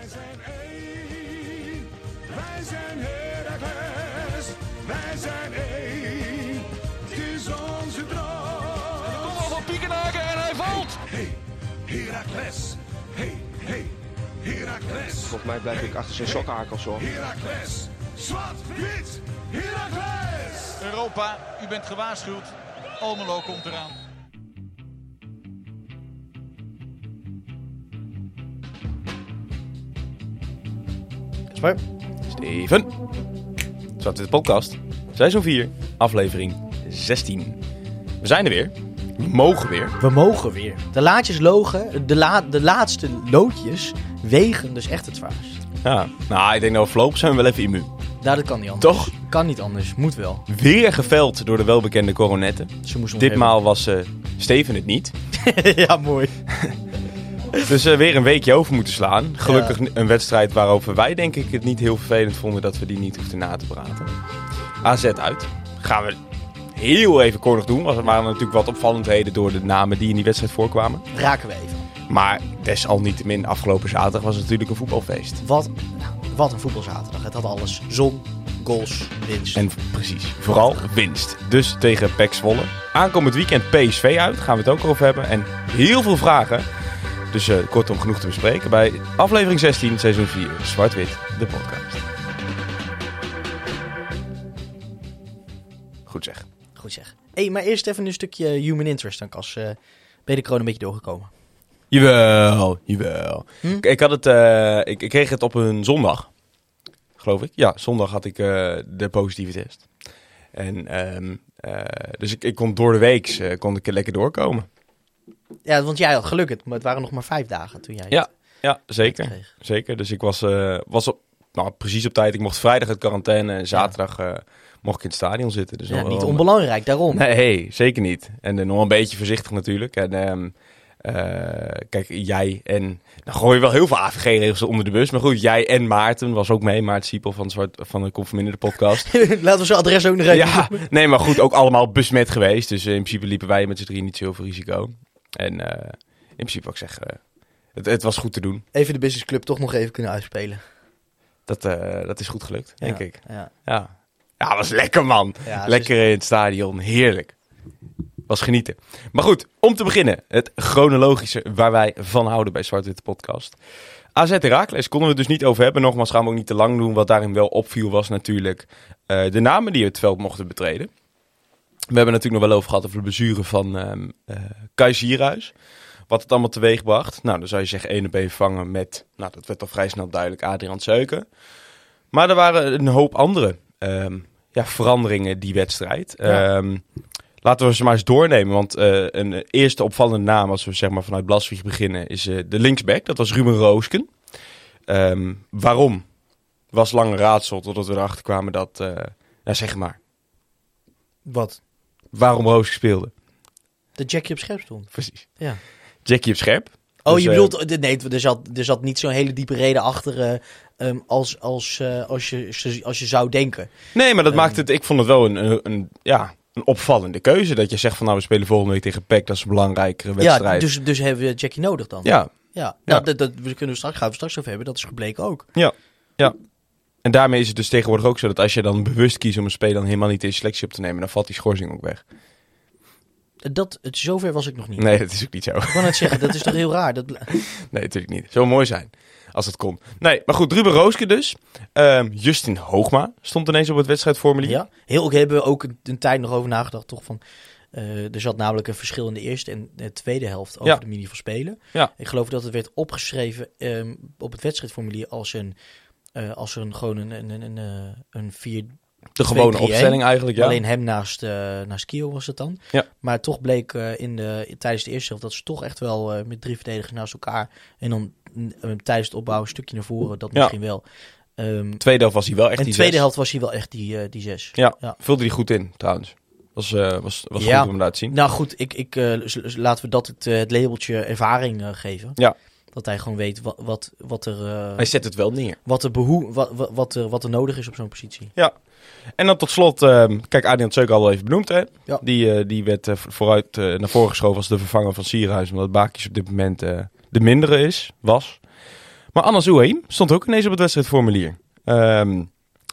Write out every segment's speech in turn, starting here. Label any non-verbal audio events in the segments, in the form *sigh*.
Wij zijn één, wij zijn Heracles, wij zijn één, het is onze droom. Kom op van Piekenhaken en hij valt. Hey, Heracles, hey, hey, Heracles, Volgens mij blijf ik achter zijn sokhakels hoor. Heracles, zwart, wit, Heracles. Europa, u bent gewaarschuwd. Almelo komt eraan. Zwaar. Steven. Zwart de podcast. Seizoen 4, aflevering 16. We zijn er weer. We mogen weer. We mogen weer. De laadjes logen, de, la, de laatste loodjes wegen dus echt het zwaarst. Ja, nou, ik denk we voorlopig zijn we wel even immuun. Nou, dat kan niet anders. Toch? Kan niet anders. Moet wel. Weer geveld door de welbekende coronetten. Ze Ditmaal was eh, Steven het niet. *laughs* ja, mooi. *laughs* *laughs* Dus eh, weer een weekje over moeten slaan. Gelukkig een wedstrijd waarover wij denk ik het niet heel vervelend vonden dat we die niet hoefden na te praten. AZ uit. Gaan we heel even kort nog doen. Want er waren natuurlijk wat opvallendheden door de namen die in die wedstrijd voorkwamen. Raken we even. Maar desalniettemin, afgelopen zaterdag was het natuurlijk een voetbalfeest. Wat, nou, wat een voetbalzaterdag. Het had alles. Zon, goals, winst. En precies, vooral winst. Dus tegen PEC Zwolle. Aankomend weekend PSV uit, gaan we het ook over hebben. En heel veel vragen. Dus eh, kortom genoeg te bespreken bij aflevering 16, seizoen 4, Zwart-Wit, de podcast. Goed zeg. Goed zeg. hey, maar eerst even een stukje human interest. Dan Cas. Eh, ben je de kroon een beetje doorgekomen? Jawel, jawel. Hm? Ik, ik had het, eh, ik, ik kreeg het op een zondag, geloof ik. Ja, zondag had ik eh, de positieve test. En ehm, eh, dus ik, ik kon door de week kon ik er lekker doorkomen. Ja, want jij had geluk. het- Maar het waren nog maar vijf dagen toen jij Ja, het Ja, zeker. kreeg. Zeker. Dus ik was, eh, was op, nou, precies op tijd. Ik mocht vrijdag uit quarantaine en zaterdag eh, mocht ik in het stadion zitten. Dus Ja, niet onbelangrijk, daarom. Nee, hey, zeker niet. En eh, nog een beetje voorzichtig natuurlijk. En ehm, eh, kijk, jij en... Nou gooi je wel heel veel AVG-regels onder de bus. Maar goed, jij en Maarten was ook mee. Maarten Siepel van, Zwart, van de Conforminder de podcast. *laughs* Laten we zijn adres ook nog even ja, nee, maar goed, ook allemaal besmet geweest. Dus in principe liepen wij met z'n drie niet zo heel veel risico. En eh, in principe ook zeggen, eh, het, het was goed te doen. Even de businessclub toch nog even kunnen uitspelen. Dat, eh, dat is goed gelukt, denk Ja, ik. Ja. Ja. ja, was lekker man. Ja, lekker in het stadion, heerlijk. Was genieten. Maar goed, om te beginnen. Het chronologische waar wij van houden bij Zwart Witte Podcast. AZ Herakles konden we het dus niet over hebben. Nogmaals gaan we ook niet te lang doen. Wat daarin wel opviel was natuurlijk de namen die het veld mochten betreden. We hebben het natuurlijk nog wel over gehad over de bezuren van eh, Kai Sierhuis. Wat het allemaal teweeg bracht. Nou, dan zou je zeggen 1 op 1 vangen met, nou dat werd al vrij snel duidelijk, Adrian Seuken. Maar er waren een hoop andere ehm, ja, veranderingen die wedstrijd. Ja. Ehm, laten we ze maar eens doornemen. Want eh, een eerste opvallende naam, als we zeg maar vanuit Blasvig beginnen, is eh, de linksback. Dat was Ruben Roosken. Waarom? Was lang een raadsel totdat we erachter kwamen dat, eh nou zeg maar, Wat? Waarom Roosken speelde. De Jackie op scherp stond. Precies. Ja. Jackie op scherp. Oh, Dus, je eh, bedoelt, nee, er zat, er zat niet zo'n hele diepe reden achter eh, ehm, als, als, eh, als, je, als je zou denken. Nee, maar dat Ehm. maakt het, ik vond het wel een, een, een, ja, een opvallende keuze. Dat je zegt van nou, we spelen volgende week tegen PEC. Dat is een belangrijkere Ja, wedstrijd. dus, dus hebben we Jackie nodig dan. ja, ja. Ja. Nou, dat, dat, we kunnen straks, gaan we straks over hebben. Dat is gebleken ook. En daarmee is het dus tegenwoordig ook zo dat als je dan bewust kiest om een speler dan helemaal niet in selectie op te nemen, dan valt die schorsing ook weg. Dat, het, zover was ik nog niet. Nee, dat is ook niet zo. Ik kan het zeggen, dat is toch heel raar. Dat, *laughs* Nee, natuurlijk niet. Zou mooi zijn als het kon. Nee, maar goed, Ruben Rooske dus. Ehm, Justin Hoogma stond ineens op het wedstrijdformulier. ja. Heel ook hebben we ook een, een tijd nog over nagedacht. Toch van, eh, er zat namelijk een verschil in de eerste en de tweede helft over Ja. de manier van spelen. Ja. Ik geloof dat het werd opgeschreven ehm, op het wedstrijdformulier als een, eh, als een gewoon een, een, een, een, eh, een vier De gewone 2-3-1. opstelling eigenlijk, ja. Alleen hem naast, eh naast Kio was het dan. Ja. Maar toch bleek in de, tijdens de eerste helft dat ze toch echt wel met drie verdedigers naast elkaar. En dan tijdens het opbouwen een stukje naar voren, dat Ja. misschien wel. Ehm Tweede helft was hij wel echt die tweede zes. helft was hij wel echt die, die zes. Ja, Ja. vulde hij goed in trouwens. Was, was, was Ja. goed om te laten zien. Nou goed, ik, ik, laten we dat het, eh, het labeltje ervaring geven. Ja. Dat hij gewoon weet wat, wat, wat er, eh, Hij zet het wel neer. wat, er behoe, wat, wat, wat, er, wat er nodig is op zo'n positie. En dan tot slot, ehm, kijk, Adrian Zeuk al even benoemd, hè? Ja. Die, eh, die werd eh, vooruit naar voren geschoven als de vervanger van Sierhuis, omdat Bakis op dit moment de mindere is, was. Maar Anas Ouahim stond ook ineens op het wedstrijdformulier. Ehm,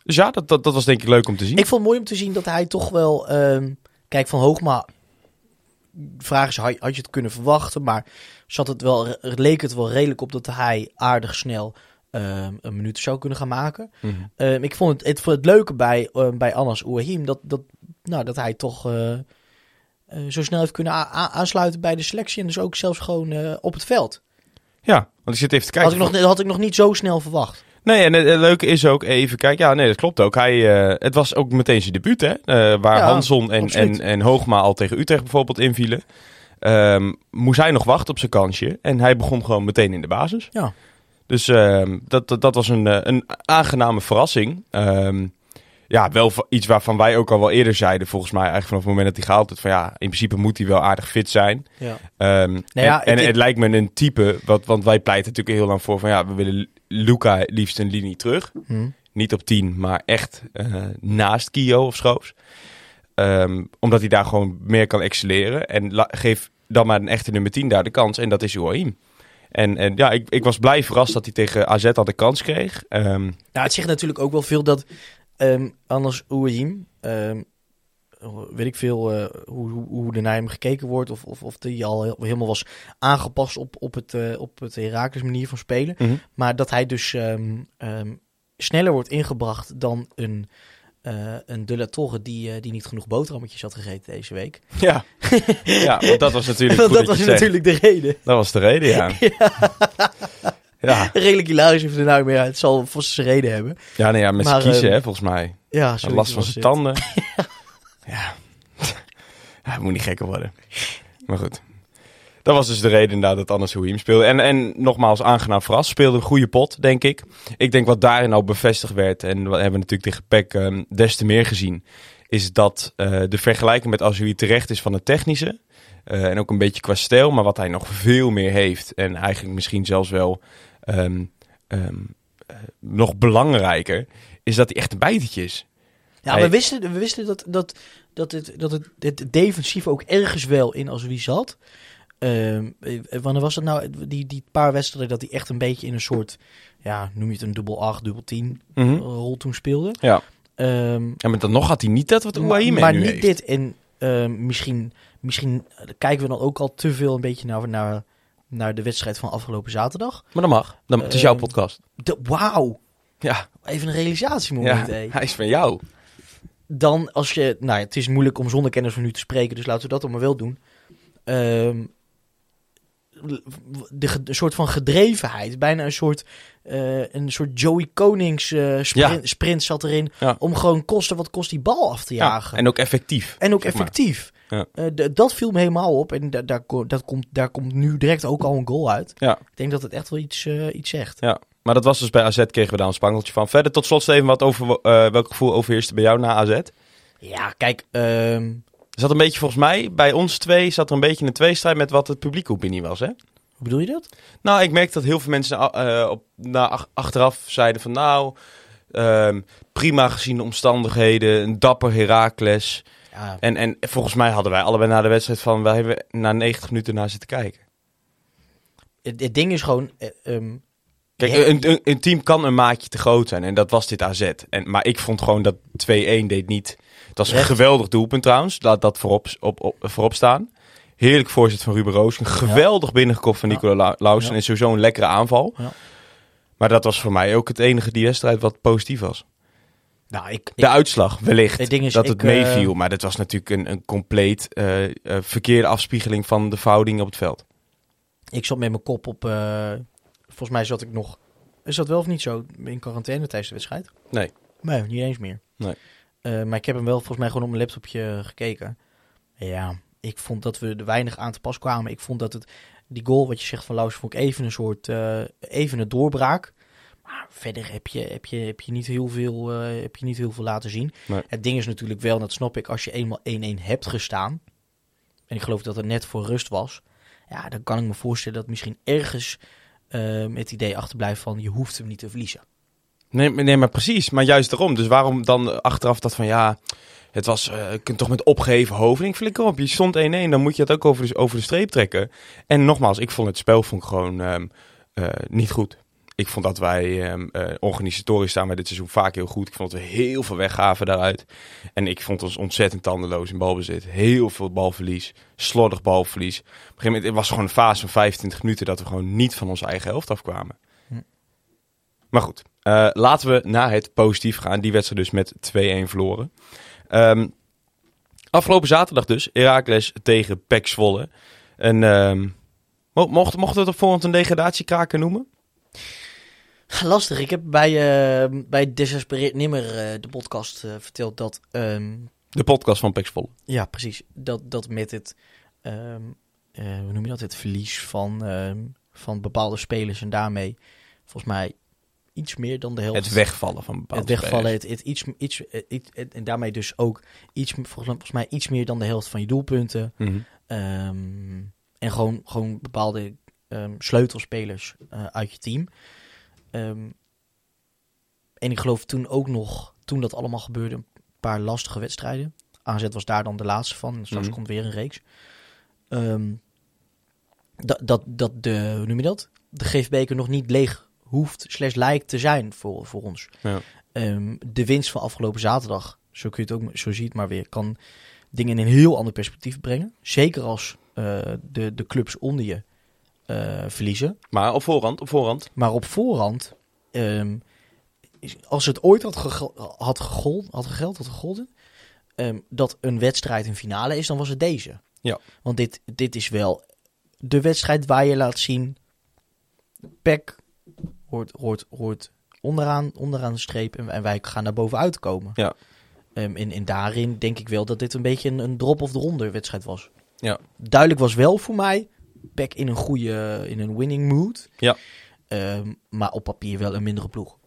dus ja, dat, dat, dat was denk ik leuk om te zien. Ik vond het mooi om te zien dat hij toch wel... ehm, kijk, van Hoogma... Vraag is, had je het kunnen verwachten? Maar zat het wel, leek het wel redelijk op dat hij aardig snel ehm, een minuut zou kunnen gaan maken. Mhm. Ehm, ik vond het, het, het leuke bij, eh, bij Anas Ouahim dat, dat, nou, dat hij toch eh, eh, zo snel heeft kunnen aansluiten bij de selectie. En dus ook zelfs gewoon eh, op het veld. Ja, want ik zit even te kijken. Had ik, nog, dat had ik nog niet zo snel verwacht. Nee, en het, leuke is ook even kijken. Ja, nee, dat klopt ook. Hij, het was ook meteen zijn debuut, hè? Waar Ja, Hanson en, absoluut. en, en Hoogma al tegen Utrecht bijvoorbeeld invielen. Ehm, moest hij nog wachten op zijn kansje. En hij begon gewoon meteen in de basis. Ja. Dus ehm, dat, dat, dat was een, eh, een aangename verrassing. Ehm, ja, wel iets waarvan wij ook al wel eerder zeiden, volgens mij, eigenlijk vanaf het moment dat hij gehaald werd. Van ja, in principe moet hij wel aardig fit zijn. Ja. Nou ja, en het lijkt me een type, wat, want wij pleiten natuurlijk heel lang voor van ja, we willen Luca liefst een linie terug. Hm. Niet op 10, maar echt eh, naast Kio of Schoofs. Ehm, omdat hij daar gewoon meer kan excelleren. En la- geef dan maar een echte nummer 10 daar de kans. En dat is Ouahim. En, en ja, ik, ik was blij verrast dat hij tegen AZ al de kans kreeg. Nou, het zegt natuurlijk ook wel veel dat ehm Anders ehm, weet ik veel eh, hoe, hoe, hoe er naar hem gekeken wordt, of, of, of die al helemaal was aangepast op, op het, eh op het Herakles manier van spelen. Mhm. Maar dat hij dus sneller wordt ingebracht dan een, eh, een De La Torre die, eh, die niet genoeg boterhammetjes had gegeten deze week. *laughs* ja. ja, want dat was *laughs* natuurlijk dat dat was natuurlijk de reden. Dat was de reden, ja. *laughs* Ja, Redelijk hilarisch of er nou meer uit. Het zal vast zijn reden hebben. ja, nee, ja met Maar, kiezen, ehm, hè, volgens mij. Ja, Hij zoiets last van zijn het. tanden. ja. ja, het moet niet gekker worden. Maar goed. Dat was dus de reden inderdaad dat Anders Ouahim speelde. En, en nogmaals, aangenaam verrast. Speelde een goede pot, denk ik. Ik denk wat daarin al bevestigd werd, en wat hebben we natuurlijk tegen PEC ehm, des te meer gezien, is dat eh, de vergelijking met Azoui terecht is van het technische. eh, en ook een beetje qua stijl, maar wat hij nog veel meer heeft. En eigenlijk misschien zelfs wel ehm, ehm, eh, nog belangrijker, is dat hij echt een bijtetje is. Ja, Hij- we wisten, we wisten dat, dat, dat, het, dat het, het defensief ook ergens wel in als wie zat. Ehm, eh, wanneer was het nou, die, die paar wedstrijden dat hij echt een beetje in een soort, ja, noem je het een dubbel 8, dubbel 10 Mhm. rol toen speelde. Ja. Ehm, Ja, maar dan nog had hij niet dat wat maar Ouahim maar nu niet heeft. dit. En ehm, misschien, misschien kijken we dan ook al te veel een beetje naar, naar, naar de wedstrijd van afgelopen zaterdag. Maar dat mag. Dan, het is jouw podcast. Wauw, Ja, even een realisatiemoment. ja hij is van jou. dan als je, nou het is moeilijk om zonder kennis van nu te spreken, dus laten we dat dan maar wel doen. Ehm, de, een soort van gedrevenheid, bijna een soort, eh, een soort Joey Konings eh, sprint, Ja. sprint zat erin, Ja. om gewoon kosten wat kost die bal af te Ja, jagen. en ook effectief. En ook effectief. Ja. D- dat viel me helemaal op en da- daar, dat komt, daar komt nu direct ook al een goal uit. Ja. Ik denk dat het echt wel iets, iets zegt. Ja, maar dat was dus bij AZ kregen we daar een spangeltje van. Verder tot slot Steven, wat over, welk gevoel overheerste bij jou na AZ? Ja, kijk, ehm, zat een beetje volgens mij, bij ons twee, zat er een beetje een tweestrijd met wat het publieke opinie was, hè? hoe bedoel je dat? Nou, ik merk dat heel veel mensen eh, op, na, ach- achteraf zeiden van nou, ehm, prima gezien de omstandigheden, een dapper Herakles. Ja, En, en volgens mij hadden wij allebei na de wedstrijd van, wij hebben na 90 minuten naar zitten kijken. het, het ding is gewoon, eh, ehm, Kijk, een, een, een team kan een maatje te groot zijn. En dat was dit AZ. En, maar ik vond gewoon dat 2-1 deed niet. Het was een geweldig doelpunt trouwens. Laat dat voorop, op, op, voorop staan. Heerlijk voorzet van Ruben Roos. Een geweldig binnengekopt van Ja. Nicola La- Lausen. Ja. En sowieso een lekkere aanval. Ja. Maar dat was voor mij ook het enige die wedstrijd wat positief was. nou, ik, De uitslag, wellicht. Het ding is, dat ik, het meeviel. eh, Maar dat was natuurlijk een, een compleet eh, eh, verkeerde afspiegeling van de verhoudingen op het veld. Ik zat met mijn kop op. volgens mij zat ik nog. Is dat wel of niet zo? In quarantaine tijdens de wedstrijd? Nee. Nee, niet eens meer. Nee. Eh, maar ik heb hem wel volgens mij gewoon op mijn laptopje gekeken. Ja, ik vond dat we er weinig aan te pas kwamen. Ik vond dat het. Die goal, wat je zegt van Laus, vond ik even een soort. eh, even een doorbraak. Maar verder heb je, heb je, heb je, niet, heel veel, eh, heb je niet heel veel laten zien. Nee. Het ding is natuurlijk wel, en dat snap ik, als je eenmaal 1-1 hebt gestaan. En ik geloof dat het net voor rust was. Ja, dan kan ik me voorstellen dat misschien ergens het idee achterblijft van je hoeft hem niet te verliezen. Nee, maar- nee, maar precies. Maar juist daarom. Dus waarom dan achteraf dat van ja, het was, eh, je kunt toch met opgeheven hoofd. Ik flikker op, je stond 1-1, dan moet je het ook over de, over de streep trekken. En nogmaals, ik vond het spel vond ik gewoon ehm, eh, niet goed. ik vond dat wij ehm, eh, organisatorisch staan wij dit seizoen vaak heel goed. Ik vond dat we heel veel weggaven daaruit. En ik vond ons ontzettend tandeloos in balbezit. Heel veel balverlies, slordig balverlies. Op een gegeven moment het was gewoon een fase van 25 minuten dat we gewoon niet van onze eigen helft afkwamen. Hm. Maar goed, eh, laten we naar het positief gaan. Die wedstrijd dus met 2-1 verloren. Ehm, afgelopen zaterdag dus, Heracles tegen PEC Zwolle. En mo- mocht, mochten we het op voorhand een degradatiekraker noemen? Lastig. Ik heb bij, eh bij Desespereerd Nimmer eh, de podcast eh, verteld dat... De podcast van PEC Zwolle. ja, precies. Dat, dat met het... hoe noem je dat? Het verlies van, van bepaalde spelers en daarmee volgens mij iets meer dan de helft... Het wegvallen van bepaalde het wegvallen, het, het iets, iets, het- en daarmee dus ook iets, volgens, mij iets meer dan de helft van je doelpunten. Mhm. Ehm, en gewoon, gewoon bepaalde ehm, sleutelspelers eh, uit je team. Ehm, en ik geloof toen ook nog, toen dat allemaal gebeurde, een paar lastige wedstrijden. AZ was daar dan de laatste van. Straks Mhm. komt weer een reeks. Dat, dat, dat de, hoe noem je dat? De GVB nog niet leeg hoeft, slash lijkt te zijn voor, voor ons. Ja. Ehm, de winst van afgelopen zaterdag, zo kun je het ook zo ziet maar weer, kan dingen in een heel ander perspectief brengen. Zeker als eh, de, de clubs onder je eh, verliezen. Maar op voorhand, op voorhand. Maar op voorhand, ehm, als het ooit had, gege- had, had gegeld, had gegolden, ehm, dat een wedstrijd een finale is, dan was het deze. Ja. Want dit, dit is wel de wedstrijd waar je laat zien, PEC hoort, hoort, hoort onderaan, onderaan de streep en, en wij gaan daar bovenuit komen. Ja. Ehm, en, en daarin denk ik wel dat dit een beetje een, een drop of de ronde wedstrijd was. Ja. Duidelijk was wel voor mij, PEC in een goede, in een winning mood. Ja. Ehm, maar op papier wel een mindere ploeg.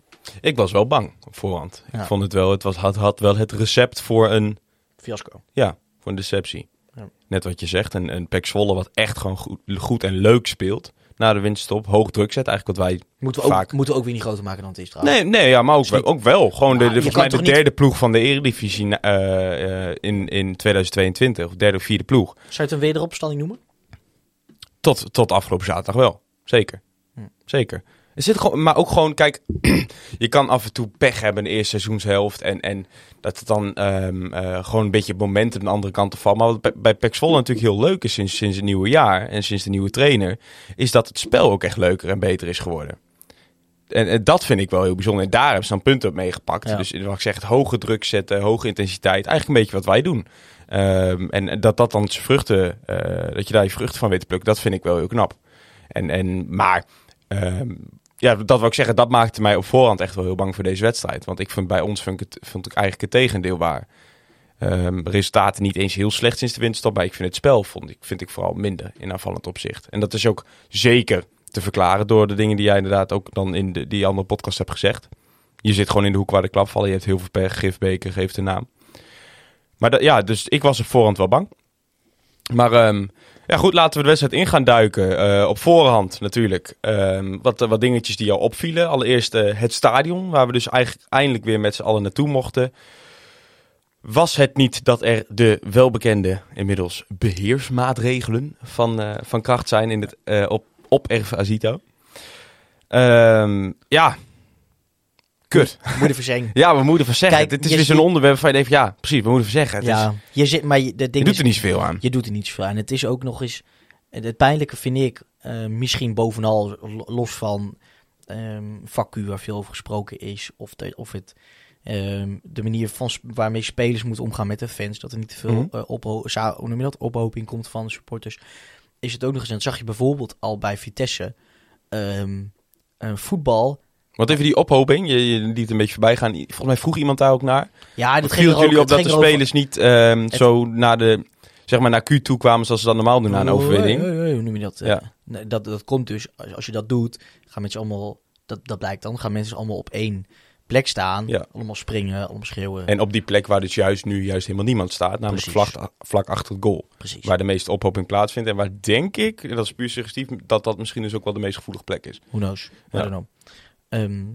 Ik was wel bang voorhand. Ja. Ik vond het wel, het was, had, had wel het recept voor een, Fiasco. ja, voor een deceptie. Ja. Net wat je zegt, een, een PEC Zwolle wat echt gewoon goed, goed en leuk speelt. Na de winststop, hoog druk zet. Eigenlijk wat wij Moeten we, ook, Vaak. moeten we ook weer niet groter maken dan het is trouwens. Nee, nee ja, maar ook, wel, ook wel. Gewoon de, Ja, de, volgens mij de niet- derde ploeg van de Eredivisie eh, eh, in, in 2022. Of derde of vierde ploeg. Zou je het een wederopstanding noemen? Tot, tot afgelopen zaterdag wel. Zeker. Hm. Zeker. Er zit gewoon, maar ook gewoon, kijk, *clears throat* je kan af en toe pech hebben in de eerste seizoenshelft. En, en dat het dan ehm, eh, gewoon een beetje het momentum aan de andere kant te vallen. Maar wat bij, bij Zwolle natuurlijk heel leuk is sinds, sinds het nieuwe jaar en sinds de nieuwe trainer, is dat het spel ook echt leuker en beter is geworden. En, en dat vind ik wel heel bijzonder. En daar hebben ze dan punten op meegepakt. Ja. Dus wat ik zeg, het hoge druk zetten, hoge intensiteit. Eigenlijk een beetje wat wij doen. Ehm, en dat dat dan zijn vruchten, eh, dat je daar je vruchten van weet te plukken, dat vind ik wel heel knap. En, en, maar ehm, ja, dat wil ik zeggen, dat maakte mij op voorhand echt wel heel bang voor deze wedstrijd. Want ik vind bij ons vond ik, het, vond ik eigenlijk het tegendeel waar. Ehm, resultaten niet eens heel slecht sinds de winststop, maar ik vind het spel vond ik, vind ik vooral minder in aanvallend opzicht. En dat is ook zeker te verklaren door de dingen die jij inderdaad ook dan in de, die andere podcast hebt gezegd. Je zit gewoon in de hoek waar de klap vallen. Je hebt heel veel pech, gifbeker, geeft de naam. Maar ja, dus ik was op voorhand wel bang. Maar ehm, ja, goed, laten we de wedstrijd in gaan duiken. Eh, op voorhand natuurlijk. Ehm, wat, wat dingetjes die jou opvielen. Allereerst eh, het stadion, waar we dus eigenlijk eindelijk weer met z'n allen naartoe mochten. Was het niet dat er de welbekende, inmiddels beheersmaatregelen van, eh, van kracht zijn in het, eh, op, op Erve Azito? Ehm, ja, kut. Moeder verzeng. *laughs* Ja, we moeten van zeggen. Kijk, Dit is zo'n ziet- onderwerp van je denkt, ja, precies, we moeten van zeggen. Het is- Ja, je zit, maar je, ding je doet is- er niet zoveel aan. Je doet er niet zoveel aan. Het is ook nog eens... Het pijnlijke vind ik, eh, misschien bovenal lo- los van vacuüm waar veel over gesproken is, of, de, of het, ehm, de manier van waarmee spelers moeten omgaan met de fans, dat er niet te veel hoe noem je dat? ophoping komt van de supporters, is het ook nog eens. En dat zag je bijvoorbeeld al bij Vitesse. eh, voetbal. Want even die ophoping, je, je liet het een beetje voorbij gaan. Volgens mij vroeg iemand daar ook naar. Ja, dat ging jullie op dat de spelers niet ehm, Het- zo naar de, zeg maar naar Q toe kwamen zoals ze dat normaal doen na een overwinning. Hoe noem je dat? Ja. Nee, dat? Dat komt dus, als, je dat doet, gaan mensen allemaal, dat, dat blijkt dan, gaan mensen allemaal op één plek staan. Ja. Allemaal springen, allemaal schreeuwen. En op die plek waar dus juist nu juist helemaal niemand staat, namelijk Precies. vlak, vlak achter het goal. Precies. Waar de meeste ophoping plaatsvindt en waar denk ik, en dat is puur suggestief, dat dat misschien dus ook wel de meest gevoelige plek is. Who knows? I Ja. Ehm,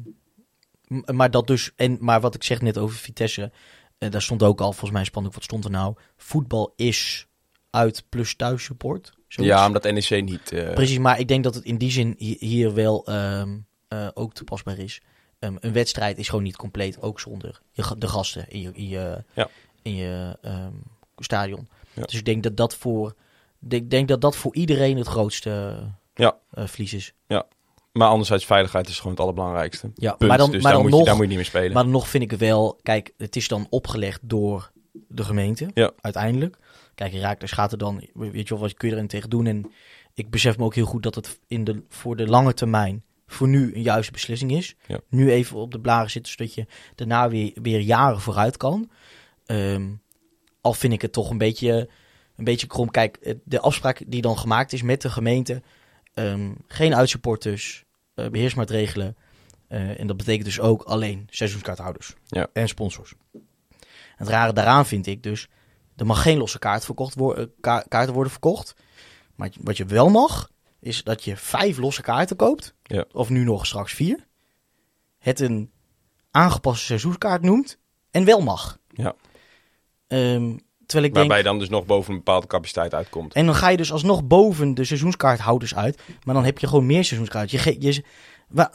maar dat dus, en, maar wat ik zeg net over Vitesse, eh, daar stond ook al, volgens mij spannend, wat stond er nou? Voetbal is uit plus thuis support. Zoiets. Ja, omdat NEC niet... eh, Precies, maar ik denk dat het in die zin hi- hier wel ehm, eh, ook toepasbaar is. Ehm, een wedstrijd is gewoon niet compleet, ook zonder je, de gasten in je, in je, Ja. in je stadion. Ja. Dus ik denk dat dat voor, ik denk dat dat voor iedereen het grootste Ja. verlies is. Maar anderzijds, veiligheid is gewoon het allerbelangrijkste. Ja, Punt. maar dan, dus maar dan moet nog, je, daar moet je niet meer spelen. maar dan nog vind ik het wel, kijk, het is dan opgelegd door de gemeente, Ja. uiteindelijk. Kijk, Herakles gaat er dan, weet je wel, wat kun je erin tegen doen? En ik besef me ook heel goed dat het in de, voor de lange termijn voor nu een juiste beslissing is. Ja. Nu even op de blaren zitten, zodat je daarna weer, weer jaren vooruit kan. Ehm, al vind ik het toch een beetje, een beetje krom. Kijk, de afspraak die dan gemaakt is met de gemeente, ehm, geen uitsupporters, beheersmaatregelen. Eh, en dat betekent dus ook alleen seizoenskaarthouders Ja. en sponsors. Het rare daaraan vind ik dus, er mag geen losse kaart verkocht wo- eh, ka- kaarten worden verkocht. Maar wat je wel mag, is dat je vijf losse kaarten koopt. Ja. Of nu nog straks vier. Het een aangepaste seizoenskaart noemt. En wel mag. Ja. Ehm, terwijl ik Waarbij denk... dan dus nog boven een bepaalde capaciteit uitkomt. En dan ga je dus alsnog boven de seizoenskaarthouders uit. Maar dan heb je gewoon meer seizoenskaart. Je, je,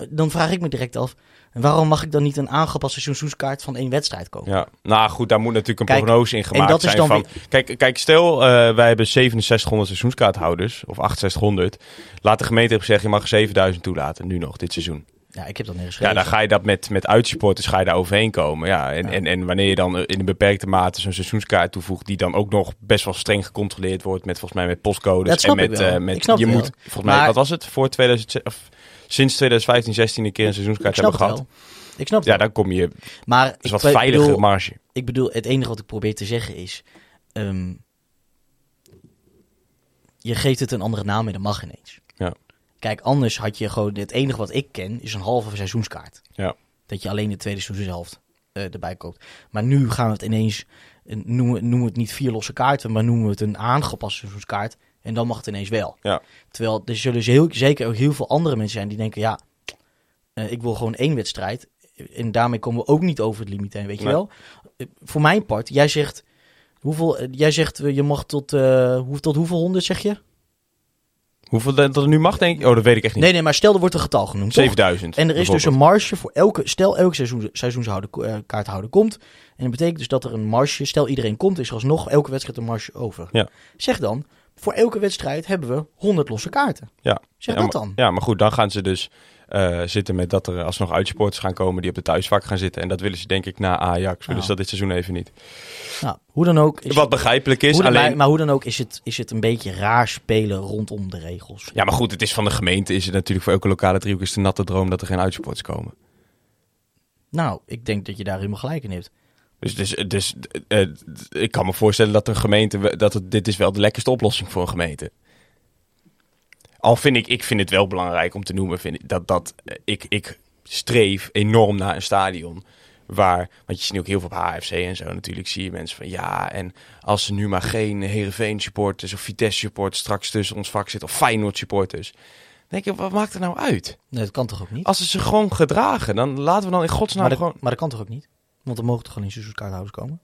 dan vraag ik me direct af. Waarom mag ik dan niet een aangepaste seizoenskaart van één wedstrijd kopen? Ja, nou goed, daar moet natuurlijk een Kijk, prognose in gemaakt dat is zijn dan van... Kijk, kijk, stel eh, wij hebben 6700 seizoenskaarthouders, of 6800. Laat de gemeente gezegd, je mag er 7000 toelaten, nu nog, dit seizoen. Ja, ik heb dat nergens Ja, dan ga je dat met, met uitsupporters ga je daar overheen komen. Ja, en, Ja. En, en wanneer je dan in een beperkte mate zo'n seizoenskaart toevoegt... die dan ook nog best wel streng gecontroleerd wordt... met volgens mij met postcodes en ik met... eh, met je moet, wel. volgens mij, Maar- wat was het? Voor 2000, of, sinds 2015, 16 een keer een seizoenskaart hebben gehad. wel. Ik snap het Ja, dan kom je... Maar is wat ik veilige bedoel, marge. ik bedoel, het enige wat ik probeer te zeggen is... ehm, je geeft het een andere naam en dat mag ineens. Ja. Kijk, anders had je gewoon... Het enige wat ik ken is een halve seizoenskaart. Ja. Dat je alleen de tweede seizoenshelft eh erbij koopt. Maar nu gaan we het ineens... eh, Noemen, noemen het niet vier losse kaarten, maar noemen we het een aangepaste seizoenskaart. En dan mag het ineens wel. Ja. Terwijl er zullen heel, zeker ook heel veel andere mensen zijn die denken... Ja, eh, ik wil gewoon één wedstrijd. En daarmee komen we ook niet over het limiet heen, weet je Nee. wel. Voor mijn part, jij zegt... Hoeveel, jij zegt je mag tot, hoe, tot hoeveel honderd zeg je? Hoeveel dat er nu mag, denk ik? Oh, dat weet ik echt niet. Nee, nee, maar stel er wordt een getal genoemd. toch? 7000. En er is dus een marge voor elke, stel elke seizoen, seizoenshouder, eh, kaarthouder komt. En dat betekent dus dat er een marge, stel iedereen komt, is er alsnog elke wedstrijd een marge over. Ja. Zeg dan, voor elke wedstrijd hebben we 100 losse kaarten. Ja. Zeg Ja, dat maar- dan. Ja, maar goed, dan gaan ze dus eh, zitten met dat er alsnog uitsupporters gaan komen die op de thuisvak gaan zitten. En dat willen ze denk ik na Ajax. Willen ze dat dit seizoen even niet. Nou, hoe dan ook. Is Wat begrijpelijk is, alleen... maar hoe dan ook is het, is het een beetje raar spelen rondom de regels. Ja, maar goed, het is van de gemeente. Is het natuurlijk voor elke lokale driehoek is de natte droom dat er geen uitsupporters komen. Nou, ik denk dat je daar helemaal gelijk in hebt. Dus, dus, dus eh, eh, ik kan me voorstellen dat een gemeente, dat het, dit is wel de lekkerste oplossing voor een gemeente. Al vind ik, ik vind het wel belangrijk om te noemen, vind ik, dat, dat eh, ik, ik streef enorm naar een stadion waar, want je ziet nu ook heel veel op HFC en zo natuurlijk, zie je mensen van ja, en als er nu maar geen Heerenveen supporters of Vitesse supporters straks tussen ons vak zitten of Feyenoord supporters, dan denk je, wat maakt er nou uit? Nee, dat kan toch ook niet? Als ze zich gewoon gedragen, dan laten we dan in godsnaam maar, dat, gewoon... maar dat kan toch ook niet? Want er mogen toch alleen seizoenskaarthouders komen?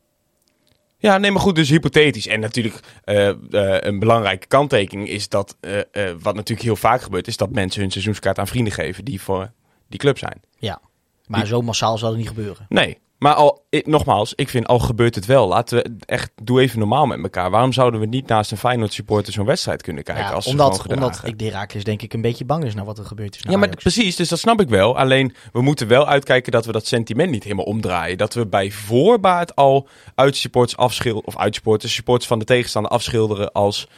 Ja, nee, maar goed, dus hypothetisch. En natuurlijk eh, eh, een belangrijke kanttekening is dat, eh, wat natuurlijk heel vaak gebeurt, is dat mensen hun seizoenskaart aan vrienden geven die voor die club zijn. Ja. Maar zo massaal zal het niet gebeuren. Nee, maar al, ik- nogmaals, ik vind al gebeurt het wel. Laten we echt, doe even normaal met elkaar. Waarom zouden we niet naast een Feyenoord supporter zo'n wedstrijd kunnen kijken Ja, als omdat, omdat ik de denk ik een beetje bang is naar wat er gebeurd is. Ja, maar Ajax. precies, dus dat snap ik wel. Alleen, we moeten wel uitkijken dat we dat sentiment niet helemaal omdraaien. Dat we bij voorbaat al uitsupporters afschilderen, of uitsupporters, supporters van de tegenstander afschilderen als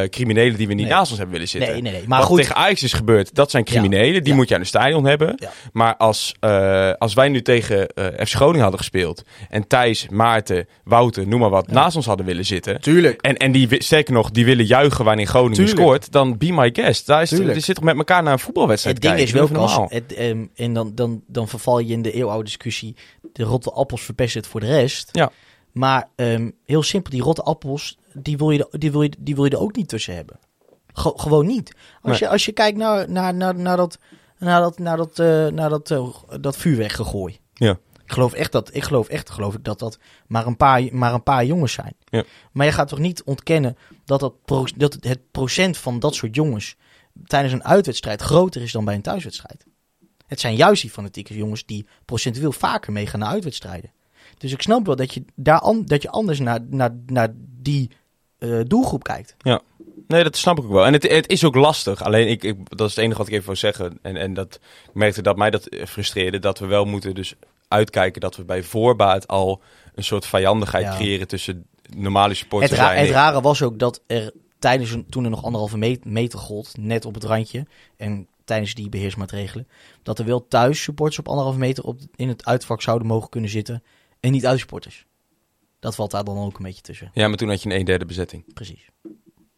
eh, criminelen die we niet Nee. naast ons hebben willen zitten. Nee, nee, nee. Maar Wat goed, tegen Ajax is gebeurd, dat zijn criminelen. Die Ja. moet je aan het stadion hebben. Ja. Maar als, eh, als wij nu tegen eh FC Groningen hadden gespeeld... en Thijs, Maarten, Wouter, noem maar wat, naast ons hadden willen zitten... tuurlijk. En, en die, sterker nog, die willen juichen wanneer Groningen scoort... dan be my guest. Daar is Tuurlijk. zit toch met elkaar naar een voetbalwedstrijd Het ding kijken. is wel, normaal. het, ehm, en dan, dan, dan verval je in de eeuwenoude discussie. De rotte appels verpesten het voor de rest. Ja. Maar ehm, heel simpel, die rotte appels, die wil je, er- die wil je, die wil je er ook niet tussen hebben. Ge- gewoon niet. Als, je, als je kijkt naar, naar, naar, naar dat, naar dat, naar dat, eh, naar dat, eh, dat vuurwerkgegooi. Ja. Ik geloof echt dat, ik geloof echt, geloof ik dat dat maar een paar, maar een paar jongens zijn. Ja. Maar je gaat toch niet ontkennen dat, dat, pro, dat het procent van dat soort jongens tijdens een uitwedstrijd groter is dan bij een thuiswedstrijd. Het zijn juist die fanatieke jongens die procentueel vaker meegaan naar uitwedstrijden. Dus ik snap wel dat je, daar an- dat je anders naar, naar, naar die eh, doelgroep kijkt. Nee, dat snap ik ook wel. En het, het is ook lastig. Alleen, ik, ik, dat is het enige wat ik even wil zeggen. En, en dat, ik merkte dat mij dat eh, frustreerde. Dat we wel moeten dus uitkijken dat we bij voorbaat al een soort vijandigheid Ja. creëren tussen normale Het, supporters ra- en het rare was ook dat er tijdens een, toen er nog anderhalve me- meter gold, net op het randje, en tijdens die beheersmaatregelen, dat er wel thuis supporters op anderhalve meter op, in het uitvak zouden mogen kunnen zitten en niet uitsupporters. Dat valt daar dan ook een beetje tussen. Ja, maar toen had je een een derde bezetting. Precies.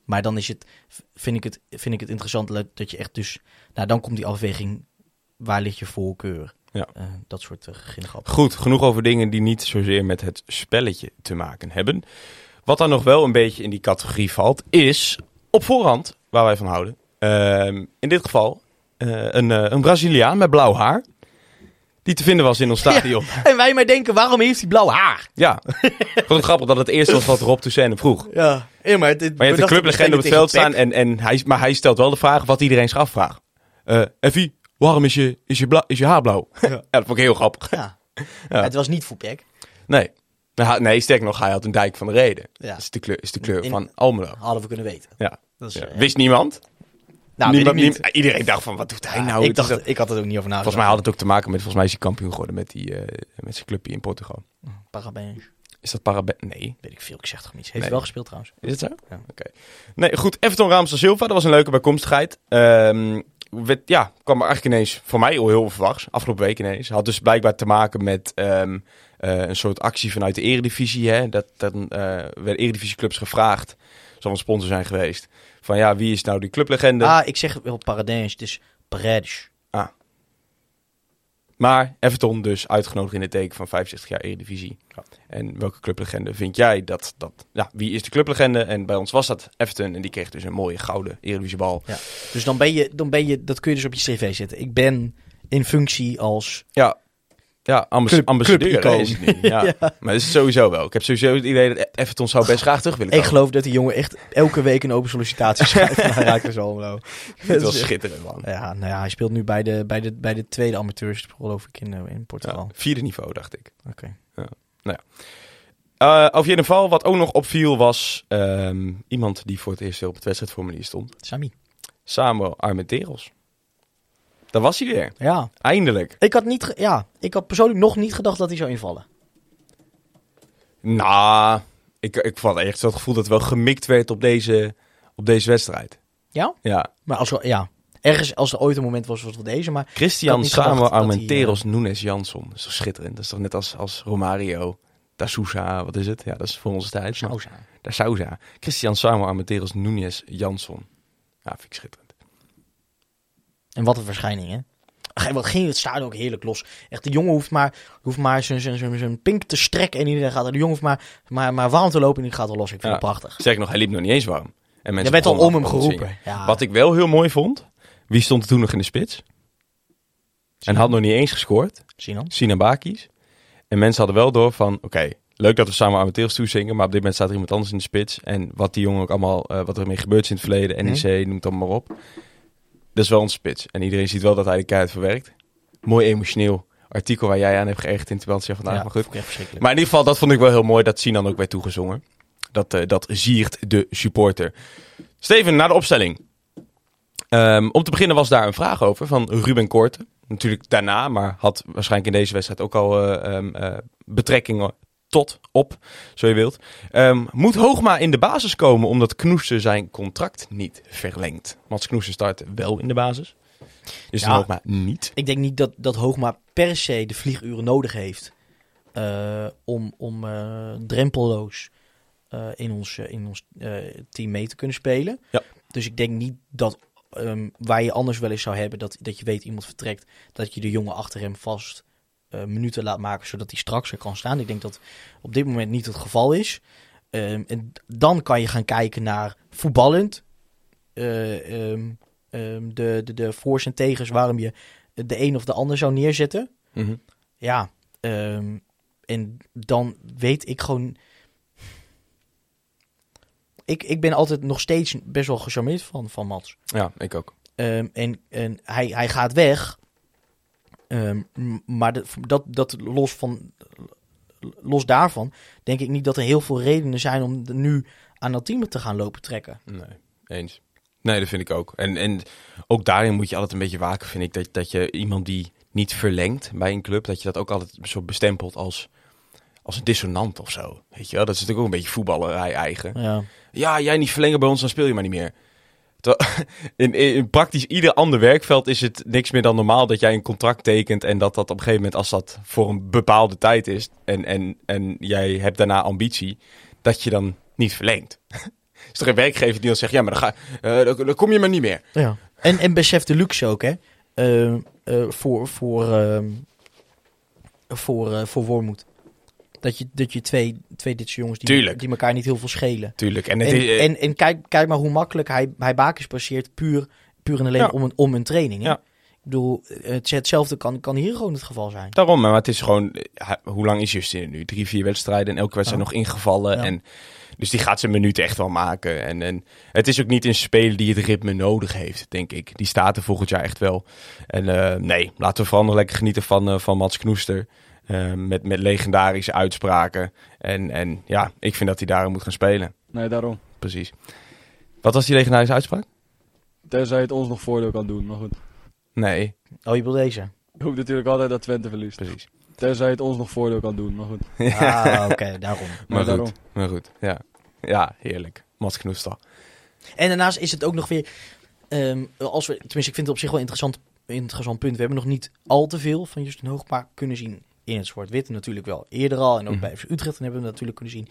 Maar dan is het, vind ik het, vind ik het interessant dat- je echt dus, nou dan komt die afweging, waar ligt je voorkeur? Ja. Eh, dat soort uh. Goed, genoeg over dingen die niet zozeer met het spelletje te maken hebben. Wat dan nog wel een beetje in die categorie valt, is op voorhand, waar wij van houden. Ehm, in dit geval eh, een, een Braziliaan met blauw haar. Die te vinden was in ons stadion. Ja. En wij maar denken, waarom heeft hij blauw haar? *laughs* Gewoon grappig dat het eerste was wat Rob Toussaint vroeg. Ja, ja maar, dit, Maar je hebt de clublegende op het veld staan en, en hij, maar hij stelt wel de vraag wat iedereen zich afvraagt. Eh Effie, waarom is je, is, je bla- is je haar blauw? Ja. *laughs* dat vond ik heel grappig. Ja. Ja. Het was niet voor Pek. Nee. Nee, sterk nog, hij had een dijk van de reden. Ja. Dat is de kleur, is de kleur In- van Almelo. Hadden we kunnen weten. Ja. Dat is, Ja. eh, Wist niemand? Nou, niemand niet. iedereen dacht van, wat doet hij nou? ik, Het dacht, dat- ik had er ook niet over nagedacht. volgens mij had het ook te maken met, volgens mij is hij kampioen geworden met, die, eh, met zijn clubje in Portugal. Parabéns. Is dat Parabe... Nee. Weet ik veel, ik zeg toch niet. Heeft Nee. hij wel gespeeld trouwens. Is het zo? Ja. Oké. Nee, goed. Everton Ramsel Silva, dat was een leuke bijkomstigheid. Ehm, werd, ja, kwam er eigenlijk ineens, voor mij al heel onverwachts, afgelopen week ineens. Had dus blijkbaar te maken met ehm, eh, een soort actie vanuit de eredivisie. Hè? Dat, dat eh, werden eredivisieclubs gevraagd, zal een sponsor zijn geweest, van ja, wie is nou die clublegende? Ah, ik zeg wel Paradijs. Het is Paredes. Maar Everton dus uitgenodigd in het teken van 65 jaar Eredivisie. Ja. En welke clublegende vind jij dat, dat... Ja, wie is de clublegende? En bij ons was dat Everton. En die kreeg dus een mooie gouden Eredivisiebal. Dus dan ben, je, dan ben je, dat kun je dus op je cv zetten. Ik ben in functie als... Ja, ja ambas ambassadeur is het. *laughs* Ja. Maar dat is sowieso wel. Ik heb sowieso het idee dat Everton zou best graag terug willen Ik komen. geloof dat die jongen echt elke week een open sollicitatie schrijft naar Herakles Almelo. Het was schitterend, man. Ja, nou ja, hij speelt nu bij de, bij de, bij de tweede amateurs, geloof ik, in, eh, in Portugal. Ja, vierde niveau, dacht ik. Oké. Uh, over jeden geval, wat ook nog opviel, was ehm, iemand die voor het eerst op het wedstrijdformulier stond. Sami. Samuel Armenteros. Daar was hij weer. Ja. Eindelijk. Ik had, niet ja, ik had persoonlijk nog niet gedacht dat hij zou invallen. Nou, ik, ik had echt zo het gevoel dat er wel gemikt werd op deze, op deze wedstrijd. Ja? Ja. Maar als ja, ergens als er ooit een moment was, het wel deze. Maar Christian Samuel hij, Armenteros Nunes Jansson. Dat is toch schitterend? Dat is toch net als, als Romario, Da Sousa, wat is het? Ja, dat is voor onze tijd. Sousa. Da Sousa. Christian Samuel Armenteros Nunes Jansson. Ja, vind ik schitterend. En wat een verschijning, hè? Wat ging het stadion ook heerlijk los. Echt, de jongen hoeft maar, hoeft maar zijn, zijn, zijn, zijn pink te strekken en iedereen gaat er. De jongen hoeft maar, maar, maar warm te lopen en die gaat er los. Ik vind Ja. het prachtig. Zeg nog, hij liep nog niet eens warm. En mensen Je werd al om hem geroepen. Ja. Wat ik wel heel mooi vond, wie stond er toen nog in de spits? En had nog niet eens gescoord. Sinan? Sinan Bakis. En mensen hadden wel door van, oké, leuk dat we samen Amateels toezingen, maar op dit moment staat er iemand anders in de spits. En wat die jongen ook allemaal, eh, wat er mee gebeurd is in het verleden, NEC, noem het allemaal maar op. Dat is wel onze spits. En iedereen ziet wel dat hij de keihard verwerkt. Mooi emotioneel artikel waar jij aan hebt geërgerd in het Tweltje vandaag, ja, maar goed. Maar in ieder geval, dat vond ik wel heel mooi dat Sinan ook werd toegezongen. Dat, eh, dat ziert de supporter. Steven, naar de opstelling. Ehm, om te beginnen was daar een vraag over van Ruben Korte. Natuurlijk daarna, maar had waarschijnlijk in deze wedstrijd ook al eh, betrekkingen tot, op, zo je wilt. Ehm, moet Hoogma in de basis komen omdat Knoester zijn contract niet verlengt? Mats Knoester start wel in de basis. Dus Ja. Hoogma niet. Ik denk niet dat, dat Hoogma per se de vlieguren nodig heeft eh, om, om eh, drempelloos eh, in ons, in ons team mee te kunnen spelen. Ja. Dus ik denk niet dat ehm, waar je anders wel eens zou hebben, dat, dat je weet iemand vertrekt, dat je de jongen achter hem vast eh, minuten laat maken, zodat hij straks er kan staan. Ik denk dat op dit moment niet het geval is. Ehm, en dan kan je gaan kijken naar voetballend. eh, ehm, ehm, de, de, de voor's en tegens waarom je de een of de ander zou neerzetten. Mhm. Ja, en dan weet ik gewoon. Ik, ik ben altijd nog steeds best wel gecharmeerd van, van Mats. Ja, ik ook. En en hij, hij gaat weg. Ehm, maar de- dat, dat los, van, los daarvan denk ik niet dat er heel veel redenen zijn om nu aan dat team te gaan lopen trekken. Nee, eens. Nee, dat vind ik ook. En, en ook daarin moet je altijd een beetje waken, vind ik. Dat, dat je iemand die niet verlengt bij een club, dat je dat ook altijd zo bestempelt als, als een dissonant of zo. Weet je wel? Dat is natuurlijk ook een beetje voetballerij eigen. Ja, Ja, jij niet verlengen bij ons, dan speel je maar niet meer. *laughs* In, in, praktisch ieder ander werkveld is het niks meer dan normaal dat jij een contract tekent en dat dat op een gegeven moment, als dat voor een bepaalde tijd is en, en, en jij hebt daarna ambitie, dat je dan niet verlengt. *laughs* is toch een werkgever die dan zegt, ja, maar dan, ga, eh, dan, kom je maar niet meer. ja. En, en besef de luxe ook, hè. Ehm, eh, voor, voor, ehm, voor, eh, voor Wormoed. Dat je, dat je twee, twee dit soort jongens die, Tuurlijk. die elkaar niet heel veel schelen. Tuurlijk. En, het En, is, eh, en, en kijk, kijk maar hoe makkelijk hij, hij bakens passeert puur, puur en alleen Ja. om, een, om een training. Hè? Ja. Ik bedoel, het, hetzelfde kan, kan hier gewoon het geval zijn. Daarom, maar het is gewoon... eh, Hoe lang is Justin nu? Drie, vier wedstrijden en elke wedstrijd Ja. nog ingevallen. Ja. En, dus die gaat zijn minuten echt wel maken. En, en het is ook niet een speler die het ritme nodig heeft, denk ik. Die staat er volgend jaar echt wel. En eh, nee, laten we vooral nog lekker genieten van, van Mats Knoester. Eh, met, met legendarische uitspraken. En, en ja, ik vind dat hij daar moet gaan spelen. Nee, daarom. Precies. Wat was die legendarische uitspraak? Tenzij het ons nog voordeel kan doen, maar goed. Nee, Oh, je wil deze? Ik hoop natuurlijk altijd dat Twente verliest. precies. Tenzij het ons nog voordeel kan doen, maar goed. *laughs* Ah, oké, daarom. Maar Nee, daarom. goed, maar goed. Ja, ja heerlijk. Mats Knoester. En daarnaast is het ook nog weer, ehm, als we, tenminste ik vind het op zich wel een interessant, interessant punt. We hebben nog niet al te veel van Justin Hoogma kunnen zien in het zwart-wit. Natuurlijk wel eerder al en ook Mhm. bij FC Utrecht hebben we natuurlijk kunnen zien.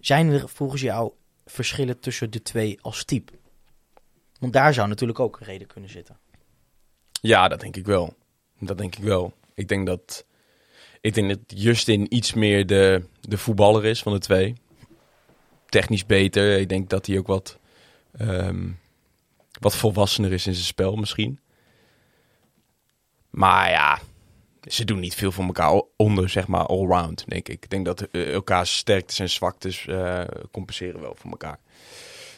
Zijn er volgens jou verschillen tussen de twee als type? Want daar zou natuurlijk ook een reden kunnen zitten. Ja, dat denk ik wel. Dat denk ik wel. Ik denk dat, ik denk dat Justin iets meer de, de voetballer is van de twee. Technisch beter. Ik denk dat hij ook wat, ehm, wat volwassener is in zijn spel misschien. Maar ja, ze doen niet veel voor elkaar onder, zeg maar, allround, denk ik. Ik denk dat eh, elkaars sterktes en zwaktes eh, compenseren wel voor elkaar.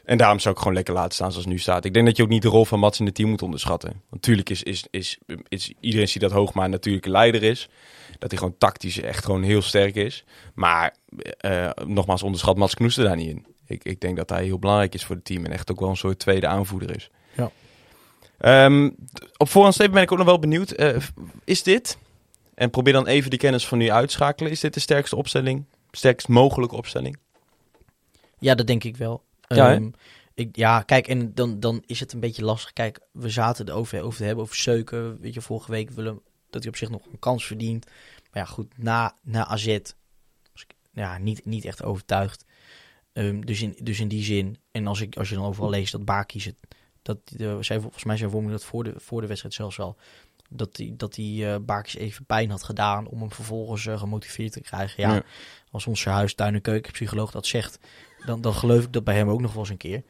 En daarom zou ik gewoon lekker laten staan zoals het nu staat. Ik denk dat je ook niet de rol van Mats in het team moet onderschatten. Want natuurlijk is, is, is, is iedereen ziet dat Hoogma een natuurlijke leider is. Dat hij gewoon tactisch echt gewoon heel sterk is. Maar eh, nogmaals, onderschat Mats Knoester daar niet in. Ik, ik denk dat hij heel belangrijk is voor het team. En echt ook wel een soort tweede aanvoerder is. Ja. Ehm, op voorhand ben ik ook nog wel benieuwd. Is dit, en probeer dan even die kennis van nu uitschakelen. Is dit de sterkste opstelling? Sterkst mogelijke opstelling? Ja, dat denk ik wel. Ja? Ehm, ik, ja, kijk, en dan, dan is het een beetje lastig. Kijk, we zaten er over, over te hebben, over Seuken. Weet je, vorige week willen dat hij op zich nog een kans verdient. Maar ja, goed, na, na AZ was ik ja, niet, niet echt overtuigd. Ehm, dus, in, dus in die zin, en als, ik, als je dan overal leest dat Baki's het, dat uh, zij, volgens mij zijn vorming dat voor de, voor de wedstrijd zelfs wel, dat die, dat die uh, Baki's even pijn had gedaan om hem vervolgens uh, gemotiveerd te krijgen. Ja, Ja. als onze huis, tuin- en keukenpsycholoog dat zegt, dan, dan geloof ik dat bij hem ook nog wel eens een keer.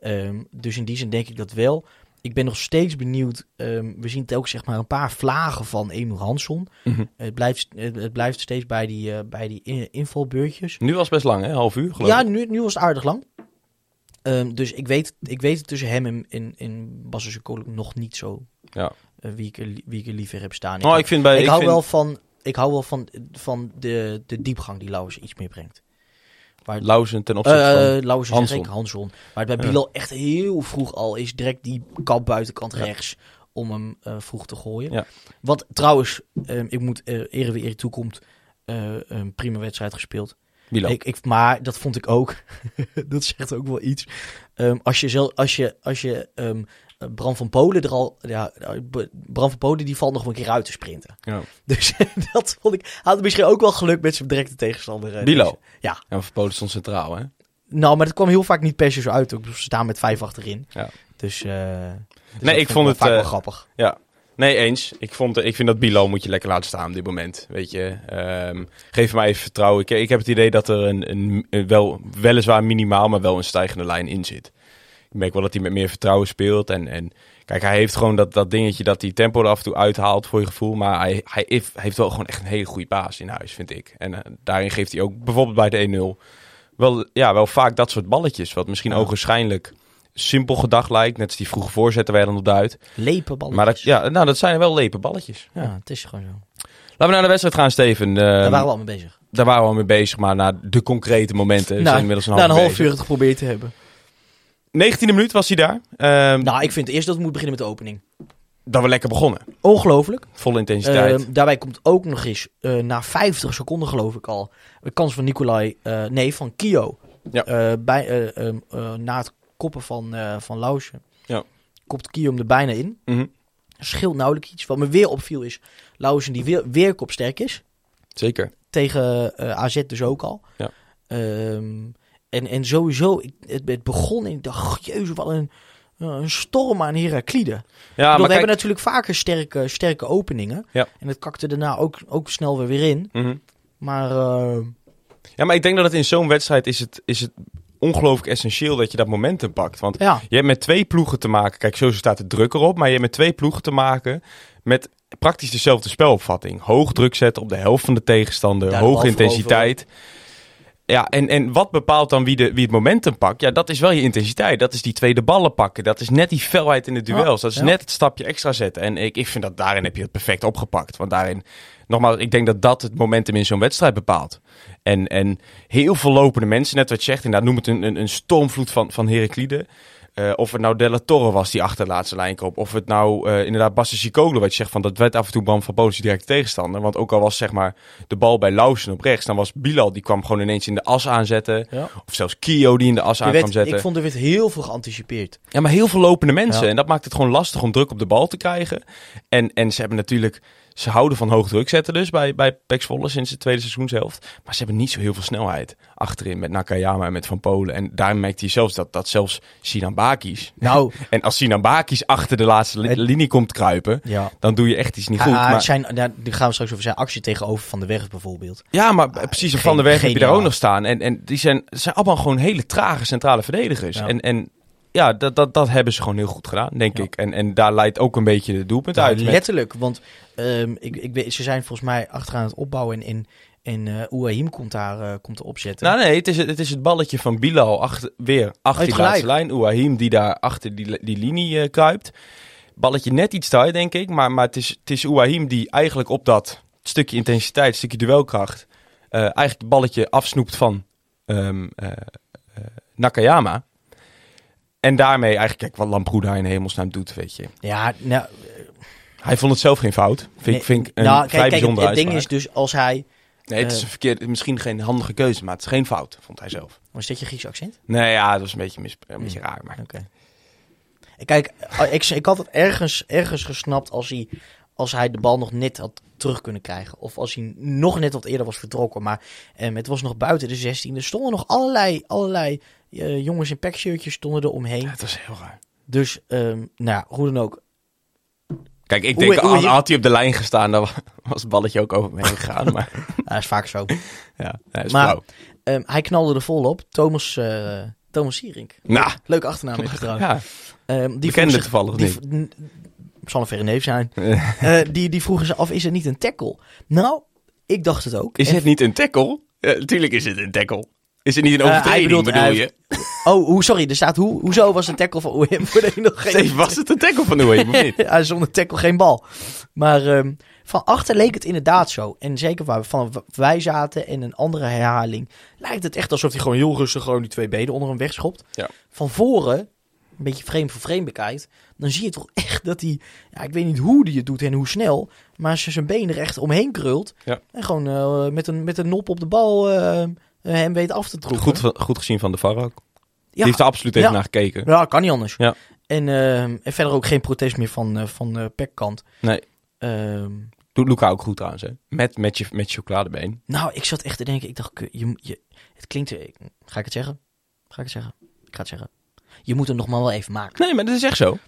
Ehm, dus in die zin denk ik dat wel. Ik ben nog steeds benieuwd. ehm, we zien telkens zeg maar een paar vlagen van Emil Hansson. Mhm. Het, blijft, het, blijft steeds bij die, eh, bij die in- invalbeurtjes. Nu was het best lang, hè? Half uur, geloof Ja, ik. nu, nu was het aardig lang. Ehm, dus ik weet, ik weet het tussen hem en, en, en Bas nog niet zo Ja. Eh, wie, ik wie ik er liever heb staan. Oh, ik vind bij... ik, hou vind- wel van, ik hou wel van, van de, de diepgang die Lauwers iets meer brengt. Waar, Lauzen ten opzichte eh van... Lauwers zeg Hansson. ik, Hanson. Maar het bij Ja. Bilal echt heel vroeg al is direct die kap buitenkant rechts om hem eh, vroeg te gooien. Ja. Wat trouwens, eh, ik moet eh ere wie eer toekomt, eh, een prima wedstrijd gespeeld. Bilo. Ik, ik, maar dat vond ik ook. *laughs* dat zegt ook wel iets. Ehm, als je, zelf, als je, als je ehm, Bram van Polen er al... Ja, B- Bram van Polen die valt nog een keer uit te sprinten. Ja. Dus *laughs* dat vond ik... Had misschien ook wel geluk met zijn directe tegenstander. eh, Bilo. deze. Ja. En van Polen stond centraal, hè? Nou, maar dat kwam heel vaak niet per se zo uit. Ook. Ze staan met vijf achterin. Ja. Dus, eh, dus Nee, ik vond het, vaak wel eh, grappig. Nee, eens. Ik, vond, ik vind dat Bilo moet je lekker laten staan op dit moment. Weet je, Ehm, geef mij even vertrouwen. Ik, ik heb het idee dat er een, een, een wel, weliswaar minimaal, maar wel een stijgende lijn in zit. Ik merk wel dat hij met meer vertrouwen speelt. En, en kijk, hij heeft gewoon dat, dat dingetje dat hij tempo er af en toe uithaalt voor je gevoel. Maar hij, hij heeft, heeft wel gewoon echt een hele goede baas in huis, vind ik. En eh, daarin geeft hij ook bijvoorbeeld bij de 1-0 wel, ja, wel vaak dat soort balletjes. Wat misschien Ja. ogenschijnlijk simpel gedacht lijkt. Net als die vroege voorzetten je dan op duidt. Lepen balletjes. Maar dat, ja, nou, dat zijn wel lepen balletjes. Ja. Ja, het is gewoon zo. Laten we naar de wedstrijd gaan, Steven. Daar Ehm, waren we al mee bezig. daar waren we al mee bezig, maar naar de concrete momenten. Zijn Nou, inmiddels een na half, een half uur het geprobeerd te hebben. 19e minuut was hij daar. Ehm Nou, ik vind eerst dat we moeten beginnen met de opening. Dat we lekker begonnen. Ongelooflijk. Volle intensiteit. Ehm, daarbij komt ook nog eens, eh, na 50 seconden geloof ik al, een kans van Nicolai, eh, nee, van Kio. Ja. Eh, bij, eh, ehm, eh, na het koppen van, van Lausje. Ja. Kopt Kio hem er bijna in. Mhm. Scheelt nauwelijks iets. Wat me weer opviel is, Lausen die weer, weer kopsterk is. Zeker. Tegen AZ dus ook al. Ja. En, en sowieso, ik, het, het begon en ik dacht, jezus, wat een, eh, een storm aan Heraklide. Ja, bedoel, maar we kijk... hebben natuurlijk vaker sterke, sterke openingen. Ja. En het kakte daarna ook, ook snel weer weer in. Mhm. Maar eh, Ja, maar ik denk dat het in zo'n wedstrijd is het, is het ongelooflijk essentieel dat je dat momentum pakt. Want ja, je hebt met twee ploegen te maken. Kijk, sowieso staat de druk erop. Maar je hebt met twee ploegen te maken met praktisch dezelfde spelopvatting. Hoog druk zetten op de helft van de tegenstander. Hoge intensiteit. Ja, en, en wat bepaalt dan wie, de, wie het momentum pakt? Ja, dat is wel je intensiteit. Dat is die tweede ballen pakken. Dat is net die felheid in de duels. dat is ja. net het stapje extra zetten. En ik, ik vind dat daarin heb je het perfect opgepakt. Want daarin, nogmaals, ik denk dat dat het momentum in zo'n wedstrijd bepaalt. En, en heel veel lopende mensen, net wat je zegt, inderdaad, noem het een, een, een stormvloed van, van Heraklide. Eh, of het nou Della Torre was die achter de laatste lijn kroop. Of het nou eh, inderdaad Bassicicolo, wat je zegt van dat werd af en toe Bram van Polen direct tegenstander. Want ook al was zeg maar de bal bij Lausen op rechts, dan was Bilal die kwam gewoon ineens in de as aanzetten. Ja. Of zelfs Kio die in de as aan kwam zetten. ik vond er werd heel veel geanticipeerd. Ja, maar heel veel lopende mensen. Ja. En dat maakt het gewoon lastig om druk op de bal te krijgen. En, en ze hebben natuurlijk... Ze houden van hoog druk zetten dus bij, bij Pax Volle sinds de tweede seizoenshelft. Maar ze hebben niet zo heel veel snelheid achterin met Nakayama en met Van Polen. En daar merkte je zelfs dat, dat zelfs Sinan Bakis... Nou, *laughs* En als Sinan Bakis achter de laatste li- linie komt kruipen, ja. dan doe je echt iets niet goed. Ah, maar, zijn, ja, die gaan we straks over zijn actie tegenover Van de Weg bijvoorbeeld. ja, maar precies. geen- Van der Weg heb je daar ook nog staan. En, en die zijn, zijn allemaal gewoon hele trage centrale verdedigers. Ja. En, en ja, dat, dat, dat hebben ze gewoon heel goed gedaan, denk Ja. ik. En, en daar leidt ook een beetje de doelpunt uit. met- letterlijk, want ehm, ik, ik weet, ze zijn volgens mij achteraan het opbouwen en, en, en eh komt daar eh, komt er opzetten. Nou nee, het is, het, het is het balletje van Bilal achter, weer achter die laatste lijn. Ouahim die daar achter die, die linie eh, kruipt. Balletje net iets te hard, denk ik. Maar, maar het, is, het is die eigenlijk op dat stukje intensiteit, stukje duelkracht... eigenlijk het balletje afsnoept van ehm, eh, eh, Nakayama. En daarmee eigenlijk, kijk wat Lamproeda in hemelsnaam doet, weet je. ja, nou, Hij vond het zelf geen fout. Vind, nee, vind ik een nou, vrij kijk, kijk, het, het ding is dus als hij... Nee, het is eh, een verkeerde, misschien geen handige keuze, maar het is geen fout, vond hij zelf. Was dit je Grieks accent? Nee, ja, dat was een beetje, mis, een beetje raar. Maar... Oké. Kijk, eh, ik, ik had het ergens, ergens gesnapt als hij, als hij de bal nog net had terug kunnen krijgen. Of als hij nog net wat eerder was vertrokken. Maar ehm, het was nog buiten de 16. Er stonden nog allerlei, allerlei jongens in pekshirtjes stonden er omheen. Ja, het was heel raar. Dus, ehm, nou ja, hoe dan ook. Kijk, ik denk, hoe had, hij op de lijn gestaan, dan was het balletje ook over me heen *laughs* gegaan. Maar Dat is vaak zo. *laughs* ja, hij is Maar-. Ehm, hij knalde er vol op. Thomas, eh Thomas Sierink. Nou, Leuke achternaam hij trouwens. ja, Ehm, die bekende toevallig die, niet. zal een verre neef zijn. *laughs* Eh, die, die vroegen ze af, is het niet een tackle? Nou, ik dacht het ook. Is En- het niet een tackle? Ja, tuurlijk is het een tackle. Is het niet een Eh, overtreding, bedoelt, bedoel je? Oh, hoe, sorry, er staat hoe, hoezo was een tackle van Oehem? Voordat je nog geen... Steve, was het een tackle van Oehem of niet? *laughs* ja, zonder tackle geen bal. Maar ehm, van achter leek het inderdaad zo. En zeker waar we van wij zaten en een andere herhaling... lijkt het echt alsof hij gewoon heel rustig gewoon die twee benen onder hem wegschopt. Ja. Van voren, een beetje frame voor frame bekijkt... dan zie je toch echt dat hij... Ja, ik weet niet hoe hij het doet en hoe snel... maar ze zijn benen er echt omheen krult. Ja. En gewoon eh, met, een, met een nop op de bal eh, hem weet af te troeven. Goed, goed gezien van de VAR ook. Die ja, heeft er absoluut even Ja. naar gekeken. ja, kan niet anders. Ja. En, ehm, en verder ook geen protest meer van, eh van eh Pekkant. Nee. Ehm, Doet Luca ook goed trouwens, hè? Met, met, je, met je chocoladebeen. nou, ik zat echt te denken, ik dacht, je, je, het klinkt, eh, ga ik het zeggen? Ga ik het zeggen? Ik ga het zeggen. Je moet hem nog maar wel even maken. Nee, maar dat is echt zo.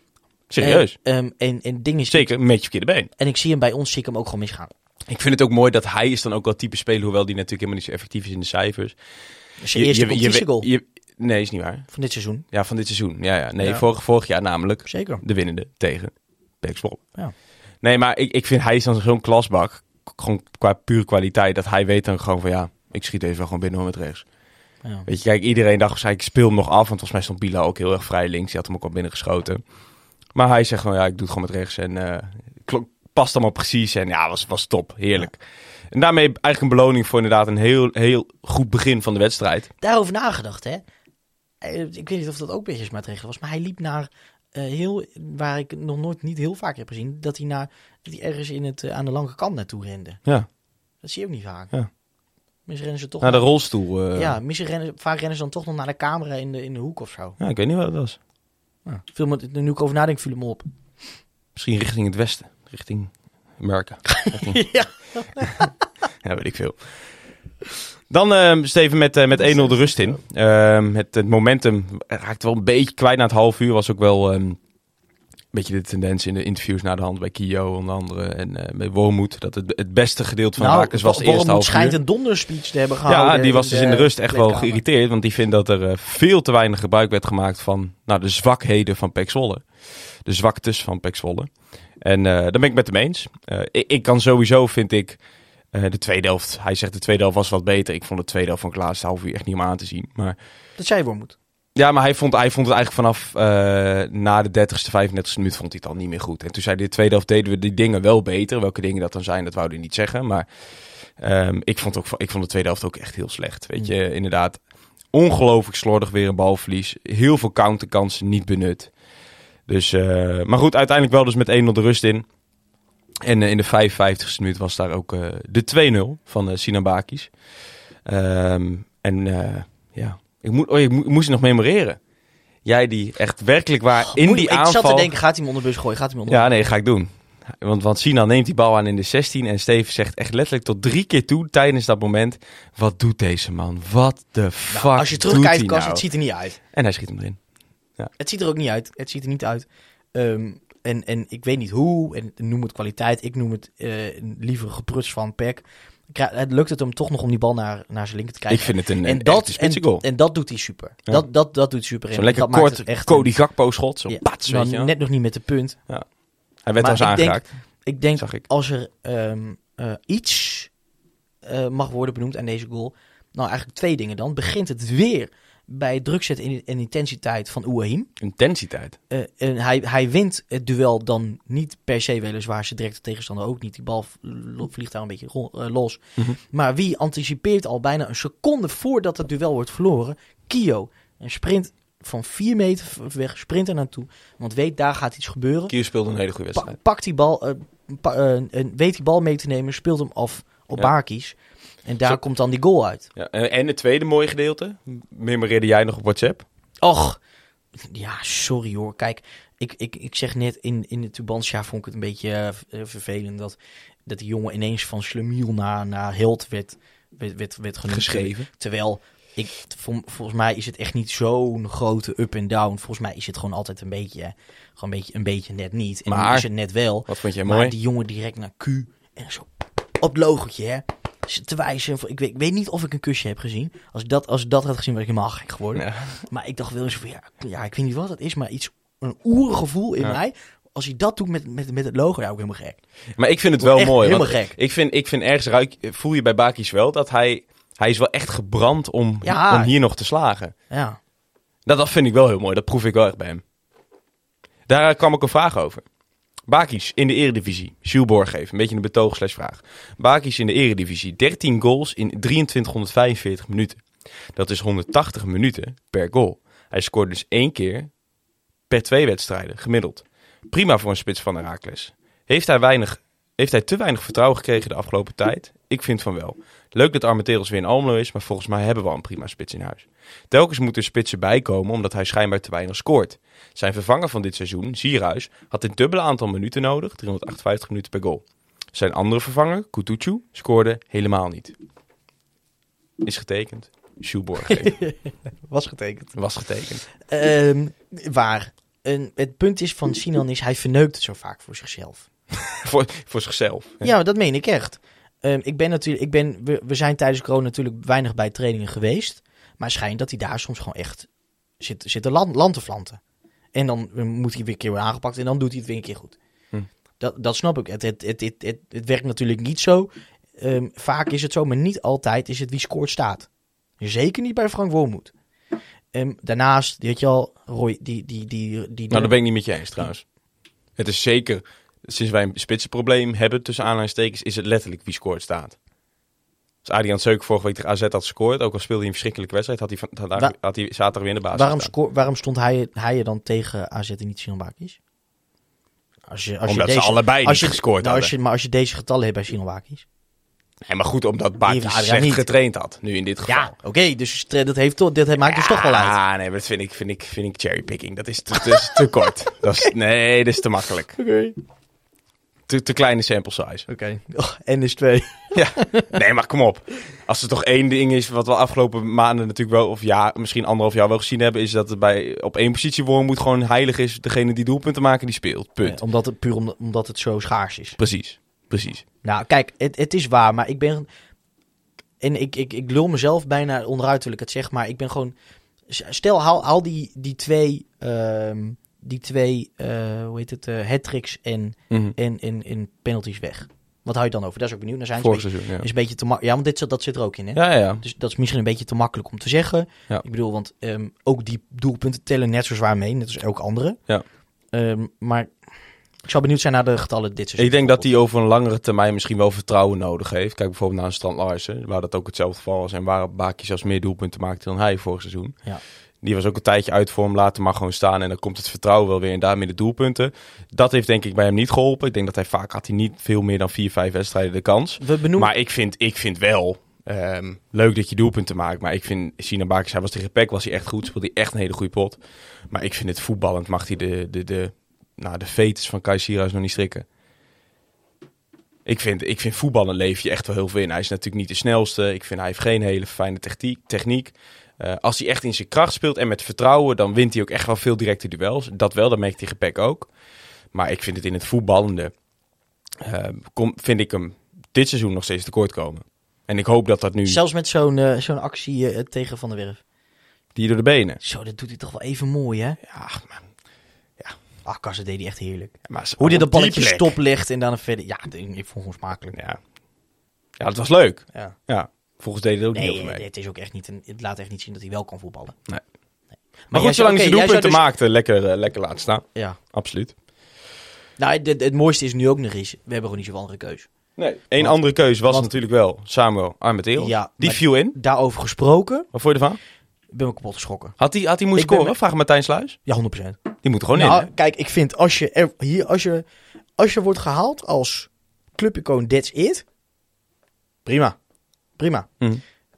Serieus. En, ehm, en, en het ding is, Zeker, met je verkeerde been. en ik zie hem bij ons, zie ik hem ook gewoon misgaan. Ik vind het ook mooi dat hij is dan ook wel type speler, hoewel die natuurlijk helemaal niet zo effectief is in de cijfers. Zijn eerste competitie goal je- nee, is niet waar. van dit seizoen. Ja, van dit seizoen. Ja, ja. Nee, Ja. Vorig, vorig jaar namelijk Zeker. de winnende tegen Zwolle. Ja. Nee, maar ik, ik vind hij is dan zo'n klasbak, gewoon qua pure kwaliteit, dat hij weet dan gewoon van ja, ik schiet deze wel gewoon binnen met rechts. Ja. Weet je, kijk, iedereen dacht waarschijnlijk, ik speel hem nog af. Want volgens mij stond Bila ook heel erg vrij links. Die had hem ook al binnengeschoten. Maar hij zegt gewoon, ja, ik doe het gewoon met rechts. En klok- past allemaal precies. En ja, was, was top. Heerlijk. En daarmee eigenlijk een beloning voor inderdaad een heel, heel goed begin van de wedstrijd. Daarover nagedacht, hè? Eh, Ik weet niet of dat ook beheersmaatregelen was, maar hij liep naar eh, heel, waar ik nog nooit niet heel vaak heb gezien, dat hij, naar, dat hij ergens in het, eh, aan de lange kant naartoe rende. Ja, Dat zie je ook niet vaak. Ja. Misschien rennen ze toch naar de rolstoel. Ja, misschien rennen, vaak rennen ze dan toch nog naar de camera in de, in de hoek of zo. ja, ik weet niet wat het was. Viel me, nu ik over nadenk, viel me op. Misschien richting het westen. Richting Amerika. *laughs* Richting- ja. *laughs* Ja, weet ik veel. Dan ehm Steven met, eh, met 1-0 de rust in. Ehm, het, het momentum raakte wel een beetje kwijt na het half uur. Was ook wel ehm, een beetje de tendens in de interviews na de hand bij Kio onder andere. En eh bij Wormoed. Dat het, het beste gedeelte van nou, Rakers was de eerste half schijnt uur. een donderspeech te hebben gehouden. Ja, die was dus in de rust echt wel geïrriteerd. Want die vindt dat er eh, veel te weinig gebruik werd gemaakt van nou, de zwakheden van Pek Zwolle. De zwaktes van Pek Zwolle. En daar ben ik met hem eens. Eh, ik, ik kan sowieso, vind ik, eh, de tweede helft... Hij zegt de tweede helft was wat beter. Ik vond de tweede helft van Klaas half uur echt niet om aan te zien. Maar Dat zei Wormoed. ja, maar hij vond, hij vond het eigenlijk vanaf na de 30ste, 35ste minuut vond hij het al niet meer goed. En toen zei hij, de tweede helft deden we die dingen wel beter. Welke dingen dat dan zijn, dat wou hij niet zeggen. Maar ehm, ik, vond ook, ik vond de tweede helft ook echt heel slecht. Weet je, inderdaad, ongelooflijk slordig weer een balverlies. Heel veel counterkansen niet benut. Dus, eh, maar goed, uiteindelijk wel dus met 1-0 de rust in. En eh, in de 55ste minuut was daar ook eh, de 2-0 van eh Sinan Bakis. Ehm, en ja, ik, moet, oh, ik, mo- ik moest het nog memoreren. Jij die echt werkelijk waar in die ik aanval... zat te denken, gaat hij hem onder de bus gooien? Gaat hij hem onder Ja, nee, ga ik doen. Want, want Sinan neemt die bal aan in de 16 en Steven zegt echt letterlijk tot drie keer toe tijdens dat moment. Wat doet deze man? Wat de fuck Nou, Als je doet terugkijkt, hij Kas, nou? het ziet er niet uit. En hij schiet hem erin. Het ziet er ook niet uit. Het ziet er niet uit. Ehm, en, en ik weet niet hoe. En noem het kwaliteit. Ik noem het eh, liever gepruts van Peck. Het lukt het hem toch nog om die bal naar, naar zijn linker te krijgen. Ik vind het een, en een dat, en, en dat doet hij super. Ja. Dat, dat, dat doet super. Zo'n lekker dat kort echt Cody Gakpo schot. Zo Ja, pats, nou, net nog niet met de punt. Hij werd denk- aangeraakt. Ik denk Zag ik. als er ehm, eh, iets eh, mag worden benoemd aan deze goal. Nou, eigenlijk twee dingen dan. Begint het weer bij het druk en en intensiteit van Ouahim. Intensiteit. Eh, en hij, hij wint het duel dan niet per se weliswaar zijn directe tegenstander ook niet. Die bal vliegt daar een beetje eh, los. Mhm. Maar wie anticipeert al bijna een seconde voordat het duel wordt verloren? Kio. Een sprint van 4 meter weg, sprint er naartoe. Want weet, daar gaat iets gebeuren. Kier speelde een hele goede Pa- wedstrijd. pakt die bal, pa- en weet die bal mee te nemen, speelt hem af op Ja. Barkies. En daar Zo- komt dan die goal uit. Ja, en het tweede mooie gedeelte, memoreerde jij nog op WhatsApp? Och, ja, sorry hoor. Kijk, ik, ik, ik zeg net, in, in de Tubantia vond ik het een beetje eh, eh, vervelend dat, dat die jongen ineens van slemiel naar, naar held werd, werd, werd, werd. Geschreven. Terwijl, ik, vol- volgens mij is het echt niet zo'n grote up en down. Volgens mij is het gewoon altijd een beetje, gewoon een beetje, een beetje net niet. En Maar- is het net wel. Wat vond Maar mooi? die jongen direct naar Q en zo op het logotje, hè. Te wijzen. Ik weet, ik weet niet of ik een kusje heb gezien. Als ik dat, als ik dat had gezien, was ik helemaal gek geworden. Ja. Maar ik dacht wel eens van, ja, ja, ik weet niet wat het is, maar iets, een oergevoel in Ja. mij. Als hij dat doet met, met, met het logo, ja, ook helemaal gek. Maar ik vind het wel mooi. helemaal gek. Ik vind, ik vind ergens ruik, voel je bij Bakis wel dat hij, hij is wel echt gebrand om, Ja. om hier nog te slagen. Ja. Dat, dat vind ik wel heel mooi. Dat proef ik wel echt bij hem. Daar kwam ook een vraag over. Bakis in de eredivisie. Jules Borgeef, een beetje een betoog slash vraag. Bakis in de eredivisie. 13 goals in 2345 minuten. Dat is 180 minuten per goal. Hij scoort dus één keer per twee wedstrijden, gemiddeld. Prima voor een spits van Herakles. Heeft hij, weinig, heeft hij te weinig vertrouwen gekregen de afgelopen tijd? Ik vind van wel. Leuk dat Armenteros weer in Almelo is, maar volgens mij hebben we al een prima spits in huis. Telkens moeten spitsen bijkomen omdat hij schijnbaar te weinig scoort. Zijn vervanger van dit seizoen, Zierhuis, had een dubbele aantal minuten nodig, 358 minuten per goal. Zijn andere vervanger, Kutucu, scoorde helemaal niet. Is getekend. Borgeef. *laughs* Was getekend. Was getekend. Ehm, waar. En het punt is van Sinan is, hij verneukt het zo vaak voor zichzelf. *laughs* voor, voor zichzelf. Ja, dat meen ik echt. Ehm, ik ben natuurlijk, ik ben, we, we zijn tijdens corona natuurlijk weinig bij trainingen geweest. Maar schijnt dat hij daar soms gewoon echt zit, zit te land, land te flanten. En dan moet hij weer een keer worden aangepakt en dan doet hij het weer een keer goed. Hm. Dat, dat snap ik. Het, het, het, het, het, het werkt natuurlijk niet zo. Ehm, vaak is het zo, maar niet altijd is het wie scoort staat. Zeker niet bij Frank Wormoed. Ehm, daarnaast, weet je al, Roy, die... die, die, die Nou, daar ben ik niet met je eens trouwens. Het is zeker, sinds wij een spitsenprobleem hebben, tussen aanhalingstekens, is het letterlijk wie scoort staat. Als Adriaan Seuk vorige week tegen AZ had gescoord, ook al speelde hij een verschrikkelijke wedstrijd, had hij, van- had, Wa- had hij zaterdag weer in de basis waarom, waarom stond hij, hij er dan tegen AZ en niet Sinelbakis? Als je, als Omdat je ze deze, allebei als niet je, gescoord nou, als je, Maar als je deze getallen hebt bij Sinelbakis... Nee, maar goed, omdat Bakis slecht niet. getraind had, nu in dit geval. Ja, oké, dus dat, heeft toch, dat maakt dus toch wel uit. Ah, nee, maar dat vind ik, vind ik, vind ik cherrypicking. Dat is te, te kort. Dat is, *laughs* nee, dat is te makkelijk. Oké. Te, te kleine sample size. Oké. *laughs* Oh, en is twee. *laughs* Ja, nee, maar kom op. Als er toch één ding is wat we afgelopen maanden natuurlijk wel, of ja, misschien anderhalf jaar wel gezien hebben, is dat het bij op één positie voor moet gewoon heilig is. Degene die doelpunten maken, die speelt. Punt. Omdat het puur om, omdat het zo schaars is. Precies, precies. Nou, kijk, het, het is waar, maar ik ben. En ik, ik, ik lul mezelf bijna onderuit terwijl ik het zeg, maar ik ben gewoon. Stel, haal, haal die, die twee. ehm, die twee. eh, hoe heet het? eh hat-tricks en, Mhm. en, en, en penalties weg. Wat hou je dan over? Daar is ook benieuwd naar zijn. Vorig Is een seizoen, ja. beetje- is een beetje te makkelijk. Ja, want dit, zit- dat zit er ook in, hè? Ja, ja. Dus dat is misschien een beetje te makkelijk om te zeggen. Ja. Ik bedoel, want ehm, ook die doelpunten tellen net zo zwaar mee, net als elk andere. Ja. Ehm, maar ik zou benieuwd zijn naar de getallen dit seizoen. Ik denk dat hij over een langere termijn misschien wel vertrouwen nodig heeft. Kijk bijvoorbeeld naar een Strand Larsen, waar dat ook hetzelfde geval was. En waar Baakje zelfs meer doelpunten maakte dan hij vorig seizoen. Ja. Die was ook een tijdje uit voor hem, laat hem maar gewoon staan. En dan komt het vertrouwen wel weer en daarmee de doelpunten. Dat heeft denk ik bij hem niet geholpen. Ik denk dat hij vaak had hij niet veel meer dan vier, vijf wedstrijden de kans. We benoemen. Maar ik vind, ik vind wel ehm, leuk dat je doelpunten maakt. Maar ik vind Sina Bakers, hij was tegen Peck, was hij echt goed. Speelde hij echt een hele goede pot. Maar ik vind het voetballend mag hij de, de, de, nou, de fetus van Kai Sierhuis nog niet strikken. Ik vind, ik vind voetballen leef je echt wel heel veel in. Hij is natuurlijk niet de snelste. Ik vind hij heeft geen hele fijne techniek. Eh, als hij echt in zijn kracht speelt en met vertrouwen, dan wint hij ook echt wel veel directe duels. Dat wel, dat merkt hij tegen Peck ook. Maar ik vind het in het voetballende, eh, kom, vind ik hem dit seizoen nog steeds tekort komen. En ik hoop dat dat nu, Zelfs met zo'n eh, zo'n actie tegen Van der Werf. die door de benen. Zo, dat doet hij toch wel even mooi, hè? Ja, maar, Ach, Kassen deed hij echt heerlijk. maar Hoe dit die balletje plek. stoplicht en dan een verder... Ja, ik vond het smakelijk. Ja. ja, dat was leuk. Ja. Ja, volgens deed het ook niet Nee, over mee. het, is ook echt niet een, het laat echt niet zien dat hij wel kan voetballen. Nee. Nee. Maar goed, zolang hij zijn jij doelpunten zou maakte, lekker, eh, lekker laten staan. dus- Ja. Absoluut. Nou, het, het, mooiste is nu ook nog eens... We hebben gewoon niet zoveel andere keus. Nee. Eén Want- andere keuze was want- natuurlijk wel Samuel Armeteel. Ja, die viel in. Daarover gesproken, Wat vond je ervan? ben ik kapot geschrokken. Had hij had hij moeten Ik scoren? met- Vraag Martijn Sluis. Ja, 100%. Die moet gewoon nou, in. hè? kijk, ik vind als je, er, hier, als je, als je wordt gehaald als clubicoon, that's it. Prima. Prima. Hm.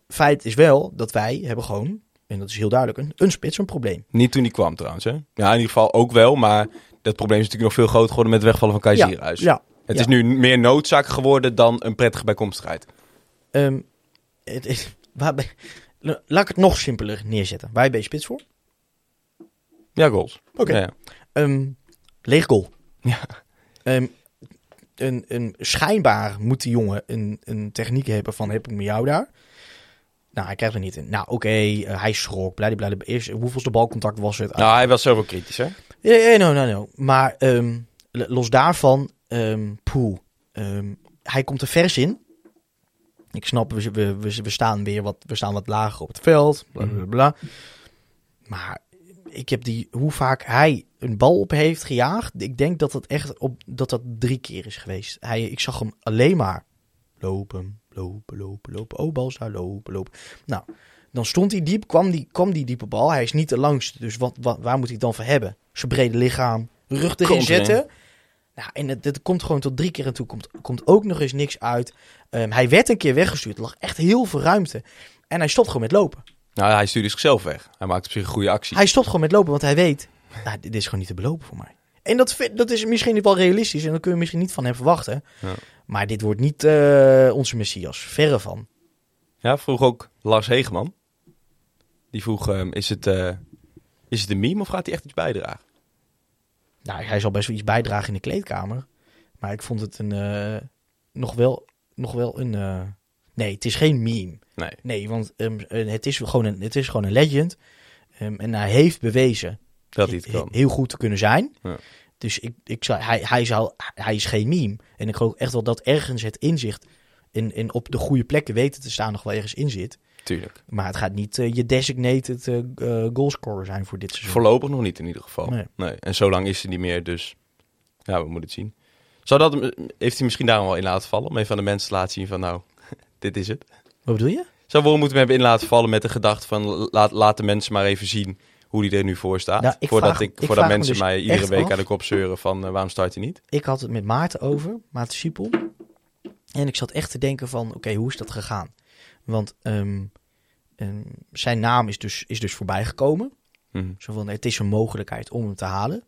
Feit is wel dat wij hebben gewoon, en dat is heel duidelijk, een, een spits een probleem. Niet toen hij kwam trouwens. Hè? Ja, in ieder geval ook wel. Maar dat probleem is natuurlijk nog veel groter geworden met het wegvallen van Kai Ja. Het ja. is nu meer noodzaak geworden dan een prettige bijkomstigheid. Ehm, het is, waar laat ik het nog simpeler neerzetten. Waar ben je spits voor? Ja, goals. Oké. Ja, ja. Ehm, leeg goal. Ja. Ehm, een, een, schijnbaar moet die jongen een, een techniek hebben van heb ik met jou daar. Nou, hij krijgt er niet in. Nou, oké, eh, hij schrok. Bladibla. Eerst, hoeveelste balcontact was het? Nou, hij was ook kritisch, hè? Ja, no, no, no. Maar ehm, los daarvan, ehm poeh, ehm, hij komt er vers in. Ik snap, we, we, we, we staan weer wat, we staan wat lager op het veld. Bla, bla, bla. Maar ik heb die, hoe vaak hij een bal op heeft gejaagd. Ik denk dat dat echt op, dat dat drie keer is geweest. Hij, ik zag hem alleen maar lopen, lopen, lopen, lopen. Oh, bal zou lopen, lopen. Nou, dan stond hij diep, kwam die, kwam die diepe bal. Hij is niet de langste, dus wat, wat, waar moet hij dan voor hebben? Zijn brede lichaam, rug erin Komt erin. zetten. Nou, en het, het komt gewoon tot drie keer en toe komt, komt ook nog eens niks uit. Ehm, hij werd een keer weggestuurd. Er lag echt heel veel ruimte. En hij stopt gewoon met lopen. Nou, hij stuurde zichzelf weg. Hij maakt op zich een goede actie. Hij stopt gewoon met lopen, want hij weet... Nou, dit is gewoon niet te belopen voor mij. En dat, dat is misschien wel realistisch. En dat kun je misschien niet van hem verwachten. Ja. Maar dit wordt niet eh, onze Messias. Verre van. Ja, vroeg ook Lars Hegeman. Die vroeg, ehm, is, het, eh, is het een meme of gaat hij echt iets bijdragen? Nou, hij zal best wel iets bijdragen in de kleedkamer. Maar ik vond het een, eh, nog, wel, nog wel een... nee, het is geen meme. Nee. Nee, want ehm, eh, het, is gewoon een, het is gewoon een legend. Ehm, en hij heeft bewezen Dat hij het kan. heel goed te kunnen zijn. Ja. Dus ik, ik zou, hij, hij, zou, hij is geen meme. En ik geloof echt wel dat ergens het inzicht in, in op de goede plekken weten te staan nog wel ergens in zit. tuurlijk. Maar het gaat niet eh, je designated eh goalscorer zijn voor dit seizoen. Voorlopig nog niet in ieder geval. Nee. Nee. En zo lang is hij niet meer, dus ja, we moeten het zien. Zou dat, heeft hij misschien daarom wel in laten vallen? Om even aan de mensen te laten zien van nou, *laughs* dit is het. Wat bedoel je? Zou Wormoed hem hebben in laten vallen met de gedachte van laat, laat de mensen maar even zien hoe hij er nu voor staat. Nou, ik voordat vraag- ik, voordat mensen dus mij iedere week af. aan de kop zeuren van eh, waarom start hij niet? Ik had het met Maarten over, Maarten Siepel. En ik zat echt te denken van, oké, hoe is dat gegaan? Want ehm, ehm, zijn naam is dus, is dus voorbij gekomen. Mhm. Zo van, het is een mogelijkheid om hem te halen.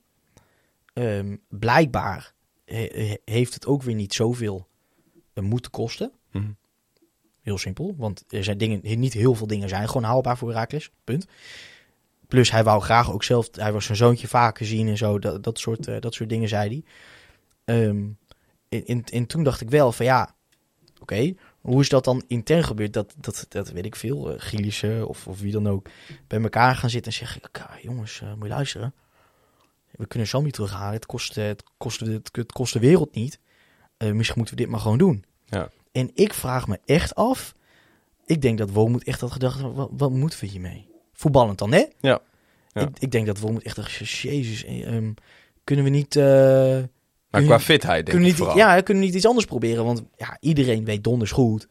Ehm, blijkbaar he- he- heeft het ook weer niet zoveel eh, moeten kosten. Mhm. Heel simpel, want er zijn dingen, niet heel veel dingen zijn gewoon haalbaar voor Herakles. Punt. Plus hij wou graag ook zelf, hij was zijn zoontje vaker zien en zo, dat, dat, soort, eh, dat soort dingen zei hij. Ehm, en, en, en toen dacht ik wel van ja, oké, hoe is dat dan intern gebeurd? Dat, dat, dat weet ik veel, uh, of, of wie dan ook, bij elkaar gaan zitten en zeggen, "Oké, jongens, eh, moet je luisteren. We kunnen Sammy terughalen, het kost, het kost, het, kost de wereld niet. Misschien moeten we dit maar gewoon doen. Ja. En ik vraag me echt af, ik denk dat Woonmoed echt had gedacht, wat, wat moeten we hiermee? Voetballend dan, hè? Ja. Ja. Ik, ik denk dat Woonmoed echt dacht, jezus, ehm, kunnen we niet... eh, Maar qua fitheid denk kunnen ik niet, ja, kunnen we niet iets anders proberen? Want ja, iedereen weet donders goed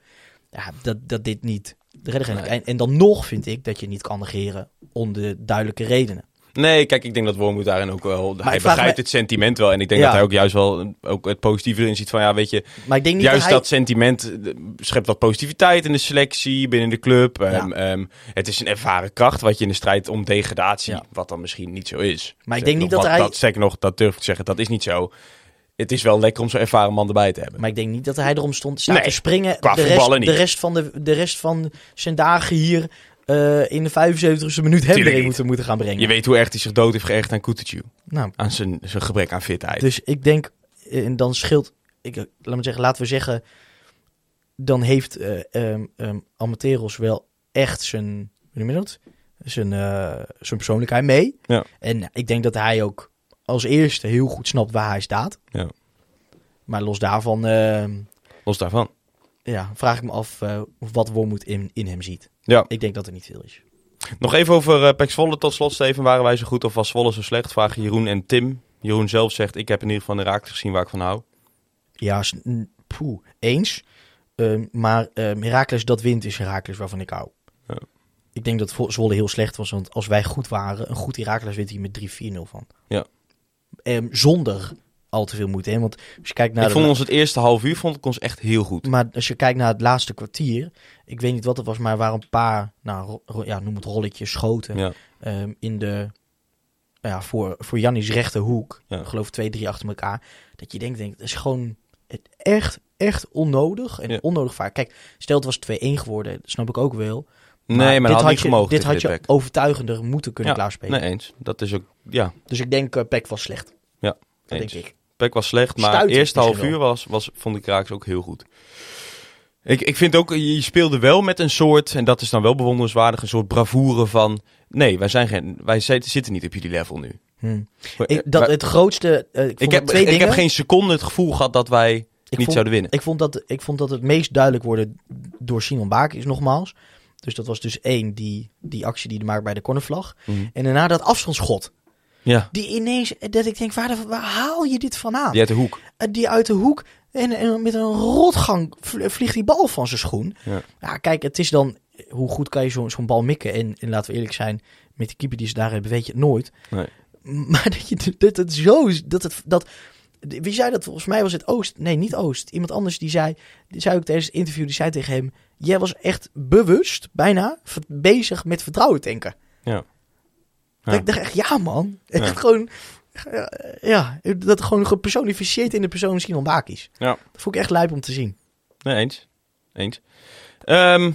ja, dat, dat dit niet de redder gaat. Nee. En, en dan nog vind ik dat je niet kan negeren om de duidelijke redenen. Nee, kijk, ik denk dat Wormoed daarin ook wel... hij begrijpt me- het sentiment wel. En ik denk Ja. dat hij ook juist wel ook het positieve erin ziet van... Ja, weet je, Maar ik denk niet juist dat hij... dat sentiment eh, schept wat positiviteit in de selectie, binnen de club. Ehm, ehm, het is een ervaren kracht wat je in de strijd om degradatie, Ja. wat dan misschien niet zo is. Maar ik Zeg denk niet dat hij- Dat, zeker nog, dat durf ik te zeggen, dat is niet zo. Het is wel lekker om zo'n ervaren man erbij te hebben. Maar ik denk niet dat hij erom stond Nee, te springen. qua de, rest, niet. de, rest van de, de rest van zijn dagen hier eh, in de 75e minuut hem erin moeten, moeten gaan brengen. Je weet hoe erg hij zich dood heeft geërgerd aan Kutucu. nou, Aan zijn, zijn gebrek aan fitheid. Dus ik denk, eh, en dan scheelt, ik, eh, laat me zeggen, laten we zeggen, dan heeft eh ehm, ehm, Amateros wel echt zijn, hoe noem je dat? Zijn, eh, zijn persoonlijkheid mee. Ja. En ik denk dat hij ook als eerste heel goed snapt waar hij staat. Ja. Maar los daarvan, ehm, Los daarvan. ja, vraag ik me af wat Wormoed in, in hem ziet. Ja. Ik denk dat er niet veel is. Nog even over uh, Pek Zwolle tot slot, Steven. Waren wij zo goed of was Zwolle zo slecht? Vragen Jeroen en Tim. Jeroen zelf zegt, ik heb in ieder geval de Herakles gezien waar ik van hou. Ja, poeh, eens. Ehm, maar ehm Herakles dat wint is Herakles waarvan ik hou. Ja. Ik denk dat Zwolle heel slecht was, want als wij goed waren, een goed Herakles wint hier met 3-4-0 van. Ja. Ehm, zonder al te veel moeite. Hè? Want als je kijkt naar ik de vond ons het eerste half uur vond ik ons echt heel goed. maar als je kijkt naar het laatste kwartier, ik weet niet wat het was, maar er waren een paar, nou, ja, noem het rolletjes, schoten Ja. ehm, in de, nou ja, voor, voor Janni's rechterhoek. Ja. Ik geloof twee, drie achter elkaar. Dat je denkt, denkt, dat is gewoon het echt, echt onnodig en Ja. onnodig vaak. Kijk, stel het was 2-1 geworden, dat snap ik ook wel. nee, maar dit had je, gemogen Dit had je overtuigender moeten kunnen klaarspelen. Nee, eens. Dat is ook, ja, Dus ik denk, uh, Peck was slecht. Ja, dat eens. denk ik. Pek was slecht, maar het eerste half uur was, was, vond ik Raaks ook heel goed. Ik, ik vind ook, je speelde wel met een soort, en dat is dan wel bewonderenswaardig, een soort bravoure van... Nee, wij, zijn geen, wij zit- zitten niet op jullie level nu. Hm. Ik, dat, het grootste... eh, ik heb, twee ik dingen. heb geen seconde het gevoel gehad dat wij Ik niet vond- zouden winnen. Ik vond, dat, ik vond dat het meest duidelijk worden door Simon Bakis nogmaals. Dus dat was dus één, die, die actie die hij maakt bij de cornervlag. Mhm. En daarna dat afstandsschot. Ja, Die ineens, dat ik denk, waar, waar haal je dit vandaan? die uit de hoek. Eh, Die uit de hoek en, en met een rotgang vl- vliegt die bal van zijn schoen. Ja. Ja, kijk, het is dan, hoe goed kan je zo'n zo'n bal mikken? En, en laten we eerlijk zijn, met de keeper die ze daar hebben, weet je het nooit. Nee. *laughs* Maar dat, je, dat het zo, dat het, dat, wie zei dat? Volgens mij was het Oost. Nee, niet Oost. Iemand anders die zei, die zei ook tijdens het interview, die zei tegen hem, jij was echt bewust, bijna, bezig met vertrouwen tanken. Ja. Dat. Ik dacht echt, ja man. Echt Ja. gewoon, eh, ja, dat gewoon gepersonificeerd in de persoon Simon Bakis. Ja. Dat vond ik echt lijp om te zien. Nee, eens. Eens. Ehm,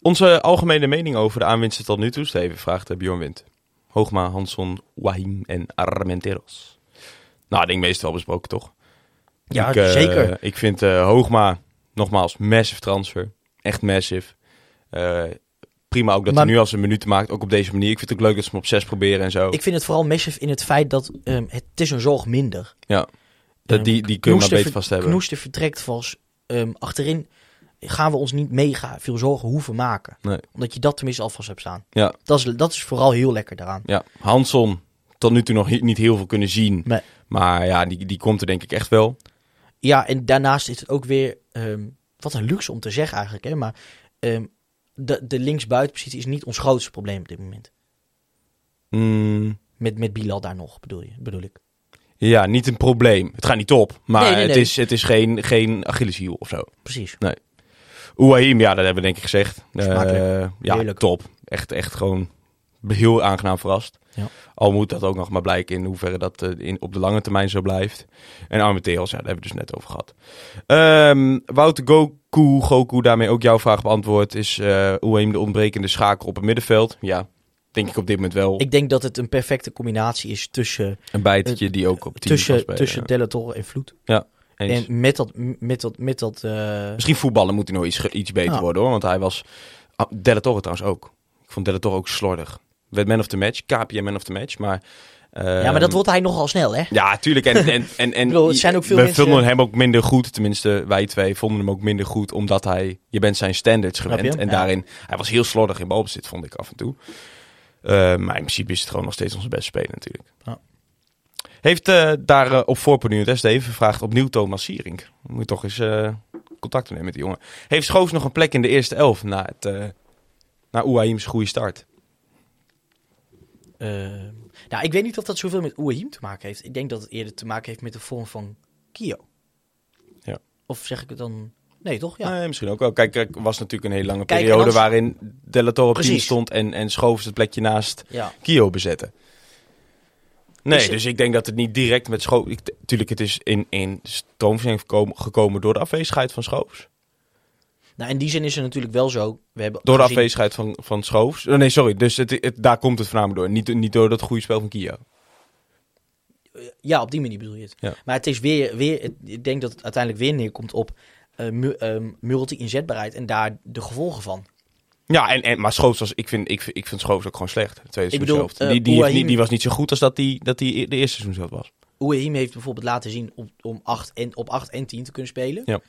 onze algemene mening over de aanwinsten tot nu toe, Steven, vraagt eh, Bjorn Wind. Hoogma, Hansson, Wahim en Armenteros. Nou, ik denk meestal wel besproken, toch? Ja, ik, eh, zeker. Ik vind eh, Hoogma, nogmaals, massive transfer. Echt massive. Eh, prima ook dat Maar- hij nu als een minuut maakt, ook op deze manier. Ik vind het ook leuk dat ze hem op zes proberen en zo. Ik vind het vooral massive in het feit dat ehm, het is een zorg minder. ja, dat, Ehm, die, die kun je maar beter vast hebben. Knoester vertrekt vals ehm, achterin. gaan we ons niet mega veel zorgen hoeven maken. Nee. Omdat je dat tenminste alvast hebt staan. Ja. Dat is, dat is vooral heel lekker daaraan. Ja, Hanson tot nu toe nog he- niet heel veel kunnen zien. Nee. Maar ja, die, die komt er denk ik echt wel. Ja, en daarnaast is het ook weer... wat een luxe om te zeggen eigenlijk, hè. Maar de, de linksbuitenpositie is niet ons grootste probleem op dit moment. Mm, Met, met Bilal daar nog, bedoel, je, bedoel ik. ja, niet een probleem. Het gaat niet op. Maar Nee, nee, Het, nee. is, het is geen, geen Achilleshiel of zo. Precies. Ouahim, ja, dat hebben we denk ik gezegd. Eh, ja, Heerlijk. top. Echt, echt gewoon heel aangenaam verrast. Ja. Al moet dat ook nog maar blijken in hoeverre dat eh, in, op de lange termijn zo blijft. En Armenteros, ja, daar hebben we dus net over gehad. Ehm Wouter Goku, Goku, daarmee ook jouw vraag beantwoord. Is eh Ouahim de ontbrekende schakel op het middenveld? Ja, denk ik op dit moment wel. Ik denk dat het een perfecte combinatie is tussen, Een bijtje die ook op 10 kan tussen, spelen. tussen Della Torre en Vloed. Eens. En met dat, met dat, met dat eh, Misschien voetballen moet hij nog iets, iets beter Ja. worden hoor. Want hij was... Ah, Della Torre trouwens ook. Ik vond Della Torre ook slordig. Werd man of the match. KPM man of the match. Maar... ja, maar dat wordt hij nogal snel, hè? Ja, tuurlijk. En, en, en, en *laughs* bedoel, het zijn ook veel we mensen- vonden hem ook minder goed. Tenminste, wij twee vonden hem ook minder goed. Omdat hij... Je bent zijn standards gewend. En Ja. daarin... Hij was heel slordig in balbezit, vond ik af en toe. Eh, maar in principe is het gewoon nog steeds onze beste speler natuurlijk. Ja. Heeft eh, daar eh, op voorbeduurd, hè, Steven, vraagt opnieuw Thomas Sierink. Moet je toch eens eh, contact nemen met die jongen. Heeft Schoofs nog een plek in de eerste elf na, het, eh na Ouahim's goede start? Nou, ik weet niet of dat zoveel met Ouahim te maken heeft. Ik denk dat het eerder te maken heeft met de vorm van Kio. Ja. Of zeg ik het dan... Nee, toch? Ja. Nee, misschien ook wel. Kijk, er was natuurlijk een hele lange Kijk, periode als- waarin Torre 10 Precies. stond en, en Schoofs het plekje naast ja. Kio bezetten. Nee, het- dus ik denk dat het niet direct met Schoofs... ik- Tuurlijk, het is in, in stroomversnelling gekomen, gekomen door de afwezigheid van Schoofs. Nou, in die zin is het natuurlijk wel zo. We hebben Door de gezien- afwezigheid van, van Schoofs. Oh, nee, sorry. Dus het, het, daar komt het voornamelijk door. Niet, niet door dat goede spel van Kio. Ja, op die manier bedoel je het. Ja. Maar het is weer, weer ik denk dat het uiteindelijk weer neerkomt op eh, mu- ehm, multi-inzetbaarheid en daar de gevolgen van. Ja, en, en, maar Schoofs was... Ik vind, ik, vind- ik vind Schoofs ook gewoon slecht. De tweede Ik bedoel, seizoenshelft. eh, die, die, heeft die was niet zo goed als dat die, dat die de eerste seizoenshelft was. Ouahim heeft bijvoorbeeld laten zien om, om 8 en, op 8 en 10 te kunnen spelen. Ja.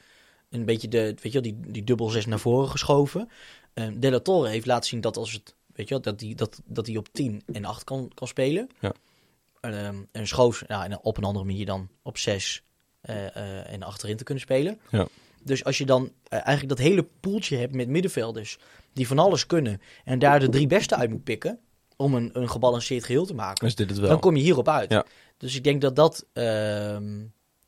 Een beetje de, weet je wel, die, die dubbel 6 naar voren geschoven. Ehm De La Torre heeft laten zien dat als het, weet je wel, dat die, dat, dat die op 10 en 8 kan, kan spelen. Ja. Ehm, en Schoofs ja, en op een andere manier dan op 6 eh, eh, en achterin te kunnen spelen. Ja. Dus als je dan eh, eigenlijk dat hele poeltje hebt met middenvelders die van alles kunnen en daar de drie beste uit moet pikken om een, een gebalanceerd geheel te maken, Dus dit het wel. dan kom je hierop uit. Ja. Dus ik denk dat dat.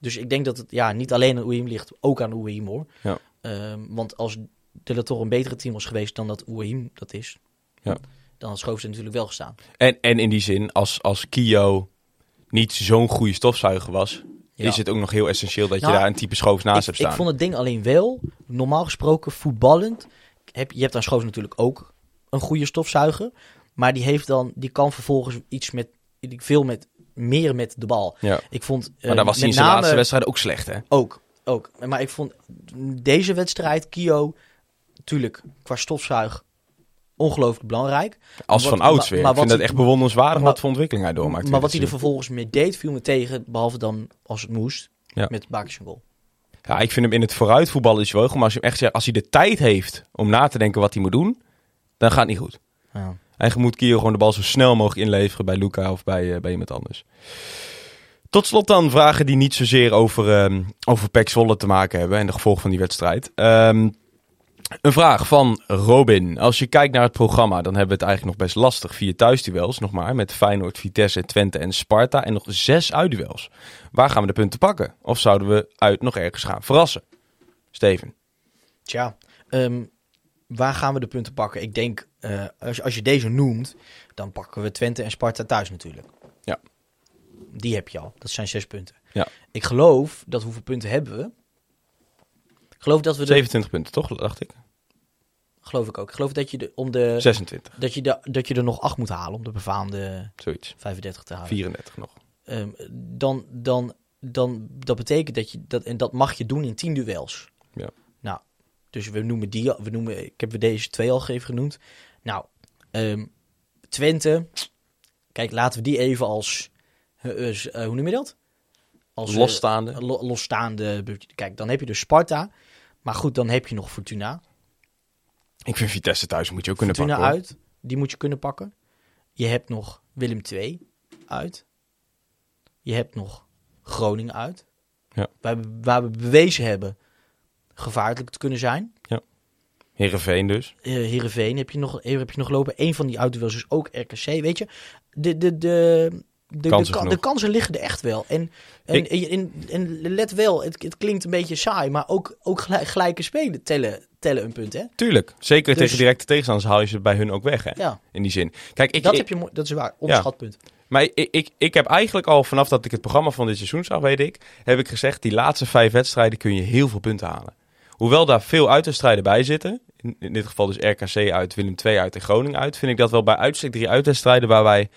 Dus ik denk dat het ja, niet alleen aan Ouahim ligt, ook aan Ouahim hoor. Ja. Ehm, want als De Torre een betere team was geweest dan dat Ouahim dat is, Ja. dan had Schoofs natuurlijk wel gestaan. En, en in die zin, als, als Kio niet zo'n goede stofzuiger was, Ja. is het ook nog heel essentieel dat je Nou, daar een type Schoofs naast ik, hebt ik staan. vond het ding alleen wel, normaal gesproken voetballend, heb, je hebt aan Schoofs natuurlijk ook een goede stofzuiger. Maar die, heeft dan, die kan vervolgens iets met, veel met, meer met de bal. Ja. Ik vond, Maar eh, daar was hij in zijn name- laatste wedstrijd ook slecht, hè? Ook, ook. Maar ik vond deze wedstrijd, Kio, natuurlijk qua stofzuig ongelooflijk belangrijk. Als Wat- van ouds weer. maar ik vind wat dat echt bewonderenswaardig maar- wat voor ontwikkeling hij doormaakt. maar wat hij er vervolgens mee deed, viel me tegen, behalve dan als het moest, Ja. met Bakers goal. Ja, ik vind hem in het vooruitvoetballen is wel goed. Maar als je hem echt als hij de tijd heeft om na te denken wat hij moet doen, dan gaat het niet goed. Ja. Hij moet Kio gewoon de bal zo snel mogelijk inleveren bij Luca of bij, eh, bij iemand anders. Tot slot dan vragen die niet zozeer over, ehm over Pek te maken hebben en de gevolgen van die wedstrijd. Ehm, een vraag van Robin. Als je kijkt naar het programma, dan hebben we het eigenlijk nog best lastig. Vier thuisduels nog maar, met Feyenoord, Vitesse, Twente en Sparta. En nog zes uitduels. Waar gaan we de punten pakken? Of zouden we uit nog ergens gaan verrassen? Steven. Tja, ehm, waar gaan we de punten pakken? Ik denk, eh, als, als je deze noemt, dan pakken we Twente en Sparta thuis natuurlijk. Ja. Die heb je al. Dat zijn zes punten. Ja. Ik geloof dat hoeveel punten hebben we? Ik geloof dat we de, 27 punten, toch? Dacht ik. geloof ik ook. Ik geloof dat je de, om de, 26, dat je de, dat je er nog acht moet halen om de befaamde zoiets. 35 te halen. 34 nog. Ehm, dan, dan, dan, dat betekent dat je dat, en dat mag je doen in 10 duels. Ja. Nou, dus we noemen die, al- we noemen, ik heb we deze twee al even genoemd. Nou, ehm, Twente, kijk, laten we die even als, eh, eh, eh, hoe noem je dat? Als Losstaande. lo- losstaande. Kijk, dan heb je dus Sparta. Maar goed, dan heb je nog Fortuna. Ik vind Vitesse thuis moet je ook kunnen Fortuna pakken. hoor. uit, die moet je kunnen pakken. Je hebt nog Willem II uit. Je hebt nog Groningen uit. Ja. Waar we bewezen hebben gevaarlijk te kunnen zijn. Heerenveen dus. Eh Heerenveen heb je, nog, eh, heb je nog lopen. Eén van die uitduels is ook RKC. Weet je, de, de, de, de, de, Kansen ka- de genoeg. kansen liggen er echt wel. En, en, Ik- en, let wel, het, het klinkt een beetje saai, maar ook, ook gelijk, gelijke spelen tellen, tellen een punt, hè? Tuurlijk. Zeker Dus- tegen directe tegenstanders haal je ze bij hun ook weg, hè? Ja, In die zin. Kijk, ik, dat, ik- heb je, dat is waar. Onderschat punt. Maar ik, ik, ik heb eigenlijk al vanaf dat ik het programma van dit seizoen zag, weet ik, heb ik gezegd, die laatste vijf wedstrijden kun je heel veel punten halen. Hoewel daar veel uitwedstrijden bij zitten, in, in dit geval dus RKC uit, Willem II uit en Groningen uit, vind ik dat wel bij uitstek drie uitwedstrijden waar wij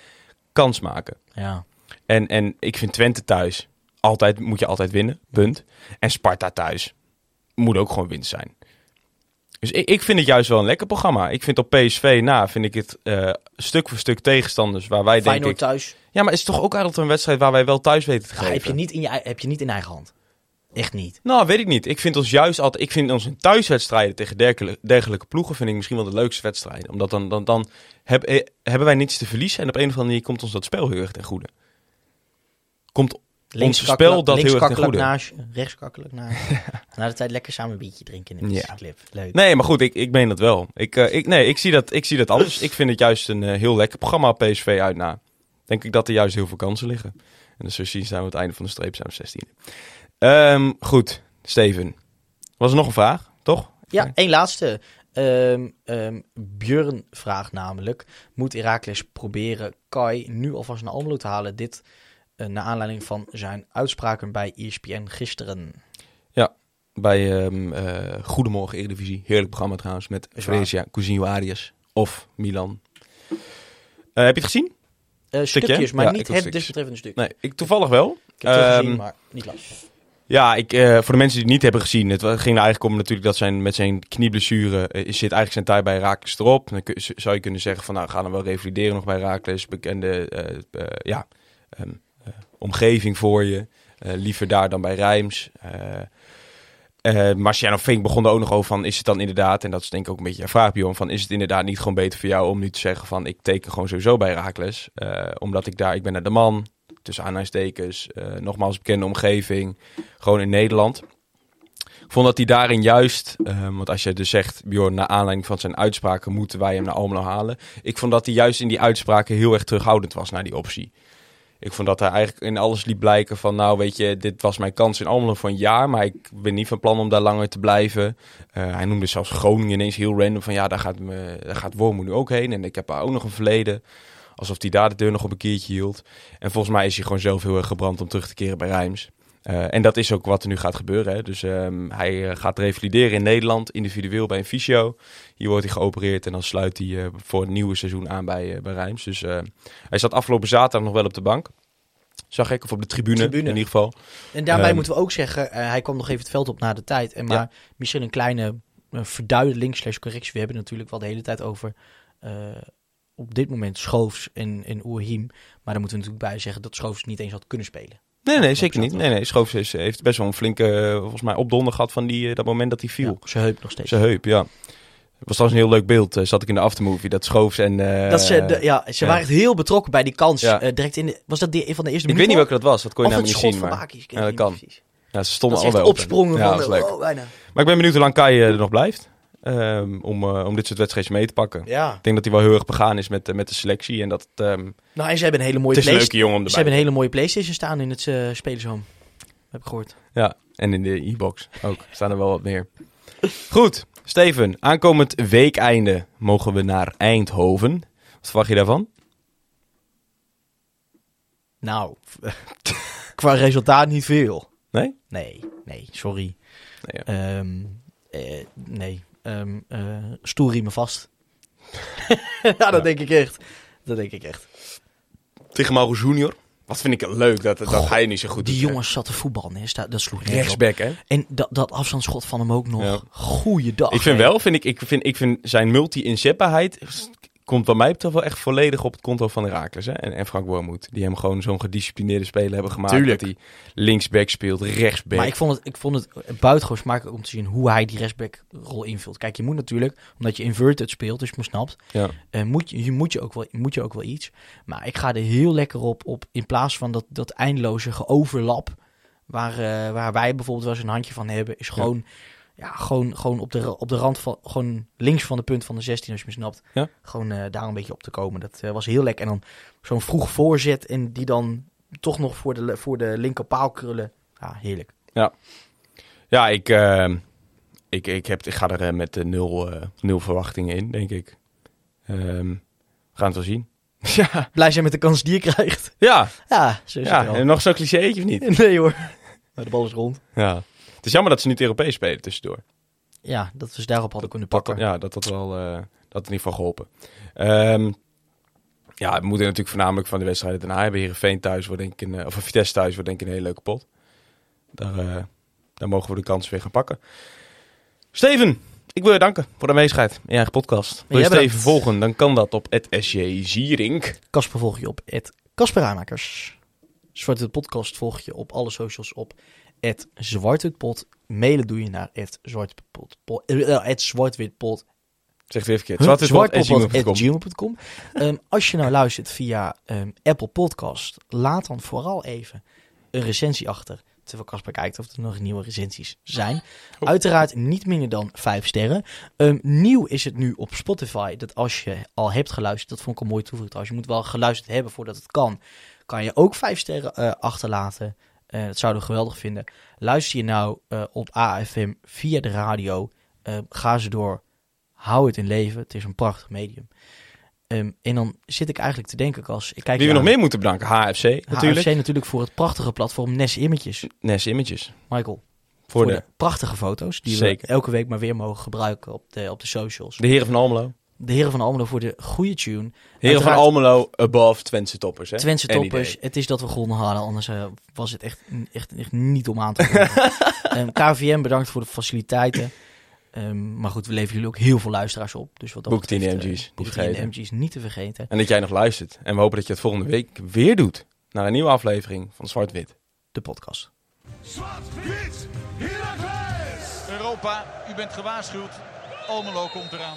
kans maken. Ja. En, en ik vind Twente thuis, altijd, moet je altijd winnen, punt. En Sparta thuis moet ook gewoon winst zijn. Dus ik, ik vind het juist wel een lekker programma. Ik vind op PSV na, vind ik het eh, stuk voor stuk tegenstanders waar wij denk Feyenoord ik... thuis, Ja, maar het is toch ook altijd een wedstrijd waar wij wel thuis weten te ja, geven? heb, je niet in je, heb je niet in eigen hand. Echt niet. Nou, weet ik niet. Ik vind ons juist altijd... Ik vind onze thuiswedstrijden tegen dergelijke, dergelijke ploegen... vind ik misschien wel de leukste wedstrijden. Omdat dan, dan, dan heb, eh, hebben wij niets te verliezen. En op een of andere manier komt ons dat spel heel erg ten goede. Komt ons spel dat heel erg ten goede. naast rechts kakkelijk naast je. *laughs* Na de tijd lekker samen een biertje drinken in de Ja. clip. Leuk. Nee, maar goed, ik, ik meen dat wel. Ik, eh, ik, nee, ik zie dat, ik zie dat anders. Ik vind het juist een eh, heel lekker programma PSV uit na. Denk ik dat er juist heel veel kansen liggen. En dus zo zien staan we het einde van de streep, zijn we 16. Ehm goed, Steven. Was er nog een vraag, toch? Ja, één laatste. Ehm, Björn vraagt namelijk: Moet Herakles proberen Kai nu alvast naar Almelo te halen? Dit eh, naar aanleiding van zijn uitspraken bij ESPN gisteren. Bij ehm, eh, Goedemorgen Eredivisie. Heerlijk programma trouwens. Met. Fresia, Cousinho Arias of Milan. Eh, heb je het gezien? Stukje? stukjes, maar Ja, niet het desbetreffende stuk. Nee, ik toevallig wel. Ik heb het gezien, maar niet live. Ja, ik, eh, voor de mensen die het niet hebben gezien, het ging er eigenlijk om natuurlijk dat zijn, met zijn knieblessure eh, zit eigenlijk zijn tijd bij Raakles erop. Dan zou je kunnen zeggen van nou, ga dan wel revalideren nog bij Raakles. Bekende eh, ja, ehm, eh, omgeving voor je. Liever daar dan bij Rijms. Eh Marciano Fink begon ook nog over van, is het dan inderdaad, en dat is denk ik ook een beetje een vraag Bjorn, van is het inderdaad niet gewoon beter voor jou om nu te zeggen van, ik teken gewoon sowieso bij Raakles. Omdat ik daar, ik ben naar de man, tussen aanhalingstekens, eh nogmaals bekende omgeving, gewoon in Nederland. Ik vond dat hij daarin juist, eh, want als je dus zegt, Bjorn, naar aanleiding van zijn uitspraken moeten wij hem naar Almelo halen. Ik vond dat hij juist in die uitspraken heel erg terughoudend was naar die optie. Ik vond dat hij eigenlijk in alles liet blijken van, nou weet je, dit was mijn kans in Almelo voor een jaar, maar ik ben niet van plan om daar langer te blijven. Eh, hij noemde zelfs Groningen ineens heel random van, ja, daar gaat, me, daar gaat Wormoed nu ook heen en ik heb daar ook nog een verleden. Alsof hij daar de deur nog op een keertje hield. En volgens mij is hij gewoon zelf heel erg gebrand om terug te keren bij Rijms. Eh, en dat is ook wat er nu gaat gebeuren. Hè. Dus ehm, hij eh, gaat revalideren in Nederland, individueel bij een fysio. Hier wordt hij geopereerd en dan sluit hij eh, voor het nieuwe seizoen aan bij, bij Rijms. Dus hij zat afgelopen zaterdag nog wel op de bank. Zag ik, of op de tribune, Tribune. in ieder geval. En daarbij Ehm, moeten we ook zeggen, hij kwam nog even het veld op na de tijd. En maar Ja. misschien een kleine verduidelijking slash correctie. We hebben natuurlijk wel de hele tijd over op dit moment Schoofs en, en Oerhiem. Maar daar moeten we natuurlijk bij zeggen dat Schoofs niet eens had kunnen spelen. Nee, nee, zeker niet. Nee, nee, Schoofs is- heeft best wel een flinke, eh, volgens mij, opdonder gehad van die, eh, dat moment dat hij viel. Ja, zijn heup nog steeds. Zijn heup, ja. Het was trouwens een heel leuk beeld, eh, zat ik in de aftermovie, dat Schoofs en... dat ze, de, ja, ze ja. waren echt heel betrokken bij die kans. Ja. direct in de, was dat die, een van de eerste ik weet niet welke dat was, dat kon je namelijk niet schot zien. van Maar, ik Ja, dat niet kan. precies. ja, ze stonden Dat is echt allebei op. opsprongen Ja, van, dat is leuk. oh, bijna. Maar ik ben benieuwd hoe lang Kai er nog blijft. Ehm, om, eh, om dit soort wedstrijden mee te pakken. Ja. Ik denk dat hij wel heel erg begaan is met, eh, met de selectie. En dat ehm, Nou, en ze hebben een hele mooie het is een Playsta- leuke jongen om Ze hebben een hele mooie Playstation staan in het uh, spelershome. Heb ik gehoord. Ja, en in de e-box ook. Staan er wel wat meer. Goed, Steven. Aankomend weekeinde mogen we naar Eindhoven. Wat verwacht je daarvan? Nou, *laughs* qua resultaat niet veel. Nee? Nee, nee, sorry. Nee, ja. Ehm, eh, nee, Stoel riemen vast. *laughs* ja, dat Ja. denk ik echt. Dat denk ik echt. Tegen Mauro Junior. Wat vind ik leuk dat, dat Goh, hij niet zo goed Die doet, jongens zat te voetballen, hè. Sta- dat sloeg. Rechtsback, hè? En dat, dat afstandsschot van hem ook nog. Ja. Goeiedag. Ik vind hè. wel, vind ik, ik, vind, ik vind zijn multi-inzetbaarheid komt wat mij betreft wel echt volledig op het konto van Herakles. Hè? En, en Frank Wormoed. Die hem gewoon zo'n gedisciplineerde speler hebben gemaakt. Tuurlijk. Dat hij linksback speelt, rechtsback. Maar ik vond het, ik vond het buitengewoon smakelijk om te zien hoe hij die rechtsback-rol invult. Kijk, je moet natuurlijk, omdat je inverted speelt, dus je me snapt, Ja. eh, moet, je, je moet, je ook wel, moet je ook wel iets. Maar ik ga er heel lekker op, op in plaats van dat, dat eindeloze geoverlap, waar, eh, waar wij bijvoorbeeld wel eens een handje van hebben, is gewoon, ja. Gewoon, gewoon op, de, op de rand van, gewoon links van de punt van de 16, als je me snapt. Ja. Gewoon eh, daar een beetje op te komen. Dat eh, was heel lekker. En dan zo'n vroeg voorzet en die dan toch nog voor de, voor de linker paal krullen. Ja, heerlijk. Ja, ik, eh, ik, ik, heb, ik ga er eh, met nul, nul verwachtingen in, denk ik. Ehm, we gaan het wel zien. *laughs* ja, Blij zijn met de kans die je krijgt. ja, Ja, zo is ja. het wel. En nog zo'n clichéetje of niet? *laughs* Nee hoor. *laughs* Maar de bal is rond. Ja. Is jammer dat ze niet Europees spelen tussendoor. Ja, dat we ze daarop hadden kunnen Dat, pakken. ja, dat had wel eh, dat had in ieder geval geholpen. Ehm, ja, we moeten natuurlijk voornamelijk van de wedstrijden daarna hebben. Heerenveen thuis wordt denk ik een, eh, of Vitesse thuis wordt denk ik een hele leuke pot. Daar, eh, daar mogen we de kans weer gaan pakken. Steven, ik wil je danken voor de aanwezigheid in je eigen podcast. Wil je Steven volgen, dan kan dat op SJ Zierink. Kasper volg je op Kasper Rijmakers. Zwarte podcast volg je op alle socials op Zwartwitpot. Mailen doe je naar het Zwartwitpot. eh, Het Zwartwitpot. Zeg het even. Huh? Zwartwitpot@gmail.com. Als je nou luistert via ehm, Apple Podcast, laat dan vooral even een recensie achter. Terwijl Casper kijkt of er nog nieuwe recensies zijn. Oh. Uiteraard niet minder dan 5 sterren. Ehm, nieuw is het nu op Spotify dat als je al hebt geluisterd, dat vond ik een mooie toevoeging trouwens. Je moet wel geluisterd hebben voordat het kan. Kan je ook 5 sterren eh, achterlaten. Eh, dat zouden we geweldig vinden. Luister je nou eh, op AFM via de radio, eh, ga ze door. Hou het in leven. Het is een prachtig medium. Ehm, en dan zit ik eigenlijk te denken als ik kijk Wie we nog meer moeten bedanken. HFC natuurlijk. HFC natuurlijk voor het prachtige platform Nes Images. Nes Images. Michael, Voor, voor, de, de, prachtige foto's die Zeker. we elke week maar weer mogen gebruiken op de, op de socials. de heren van Almelo. De heren van Almelo voor de goede tune. Heren van Almelo above Twentse toppers. Hè? Twentse toppers. Het is dat we gewonnen hadden, anders eh, was het echt, echt, echt niet om aan te komen. *laughs* Ehm, KVM bedankt voor de faciliteiten. Ehm, maar goed, we leveren jullie ook heel veel luisteraars op. Dus wat dat Boek 10 betreft, eh, MG's, niet Boek 10 vergeten. MG's niet te vergeten. En dat jij nog luistert. En we hopen dat je het volgende week weer doet. Naar een nieuwe aflevering van Zwart-Wit. De podcast. Zwart-wit! Europa, u bent gewaarschuwd. Almelo komt eraan.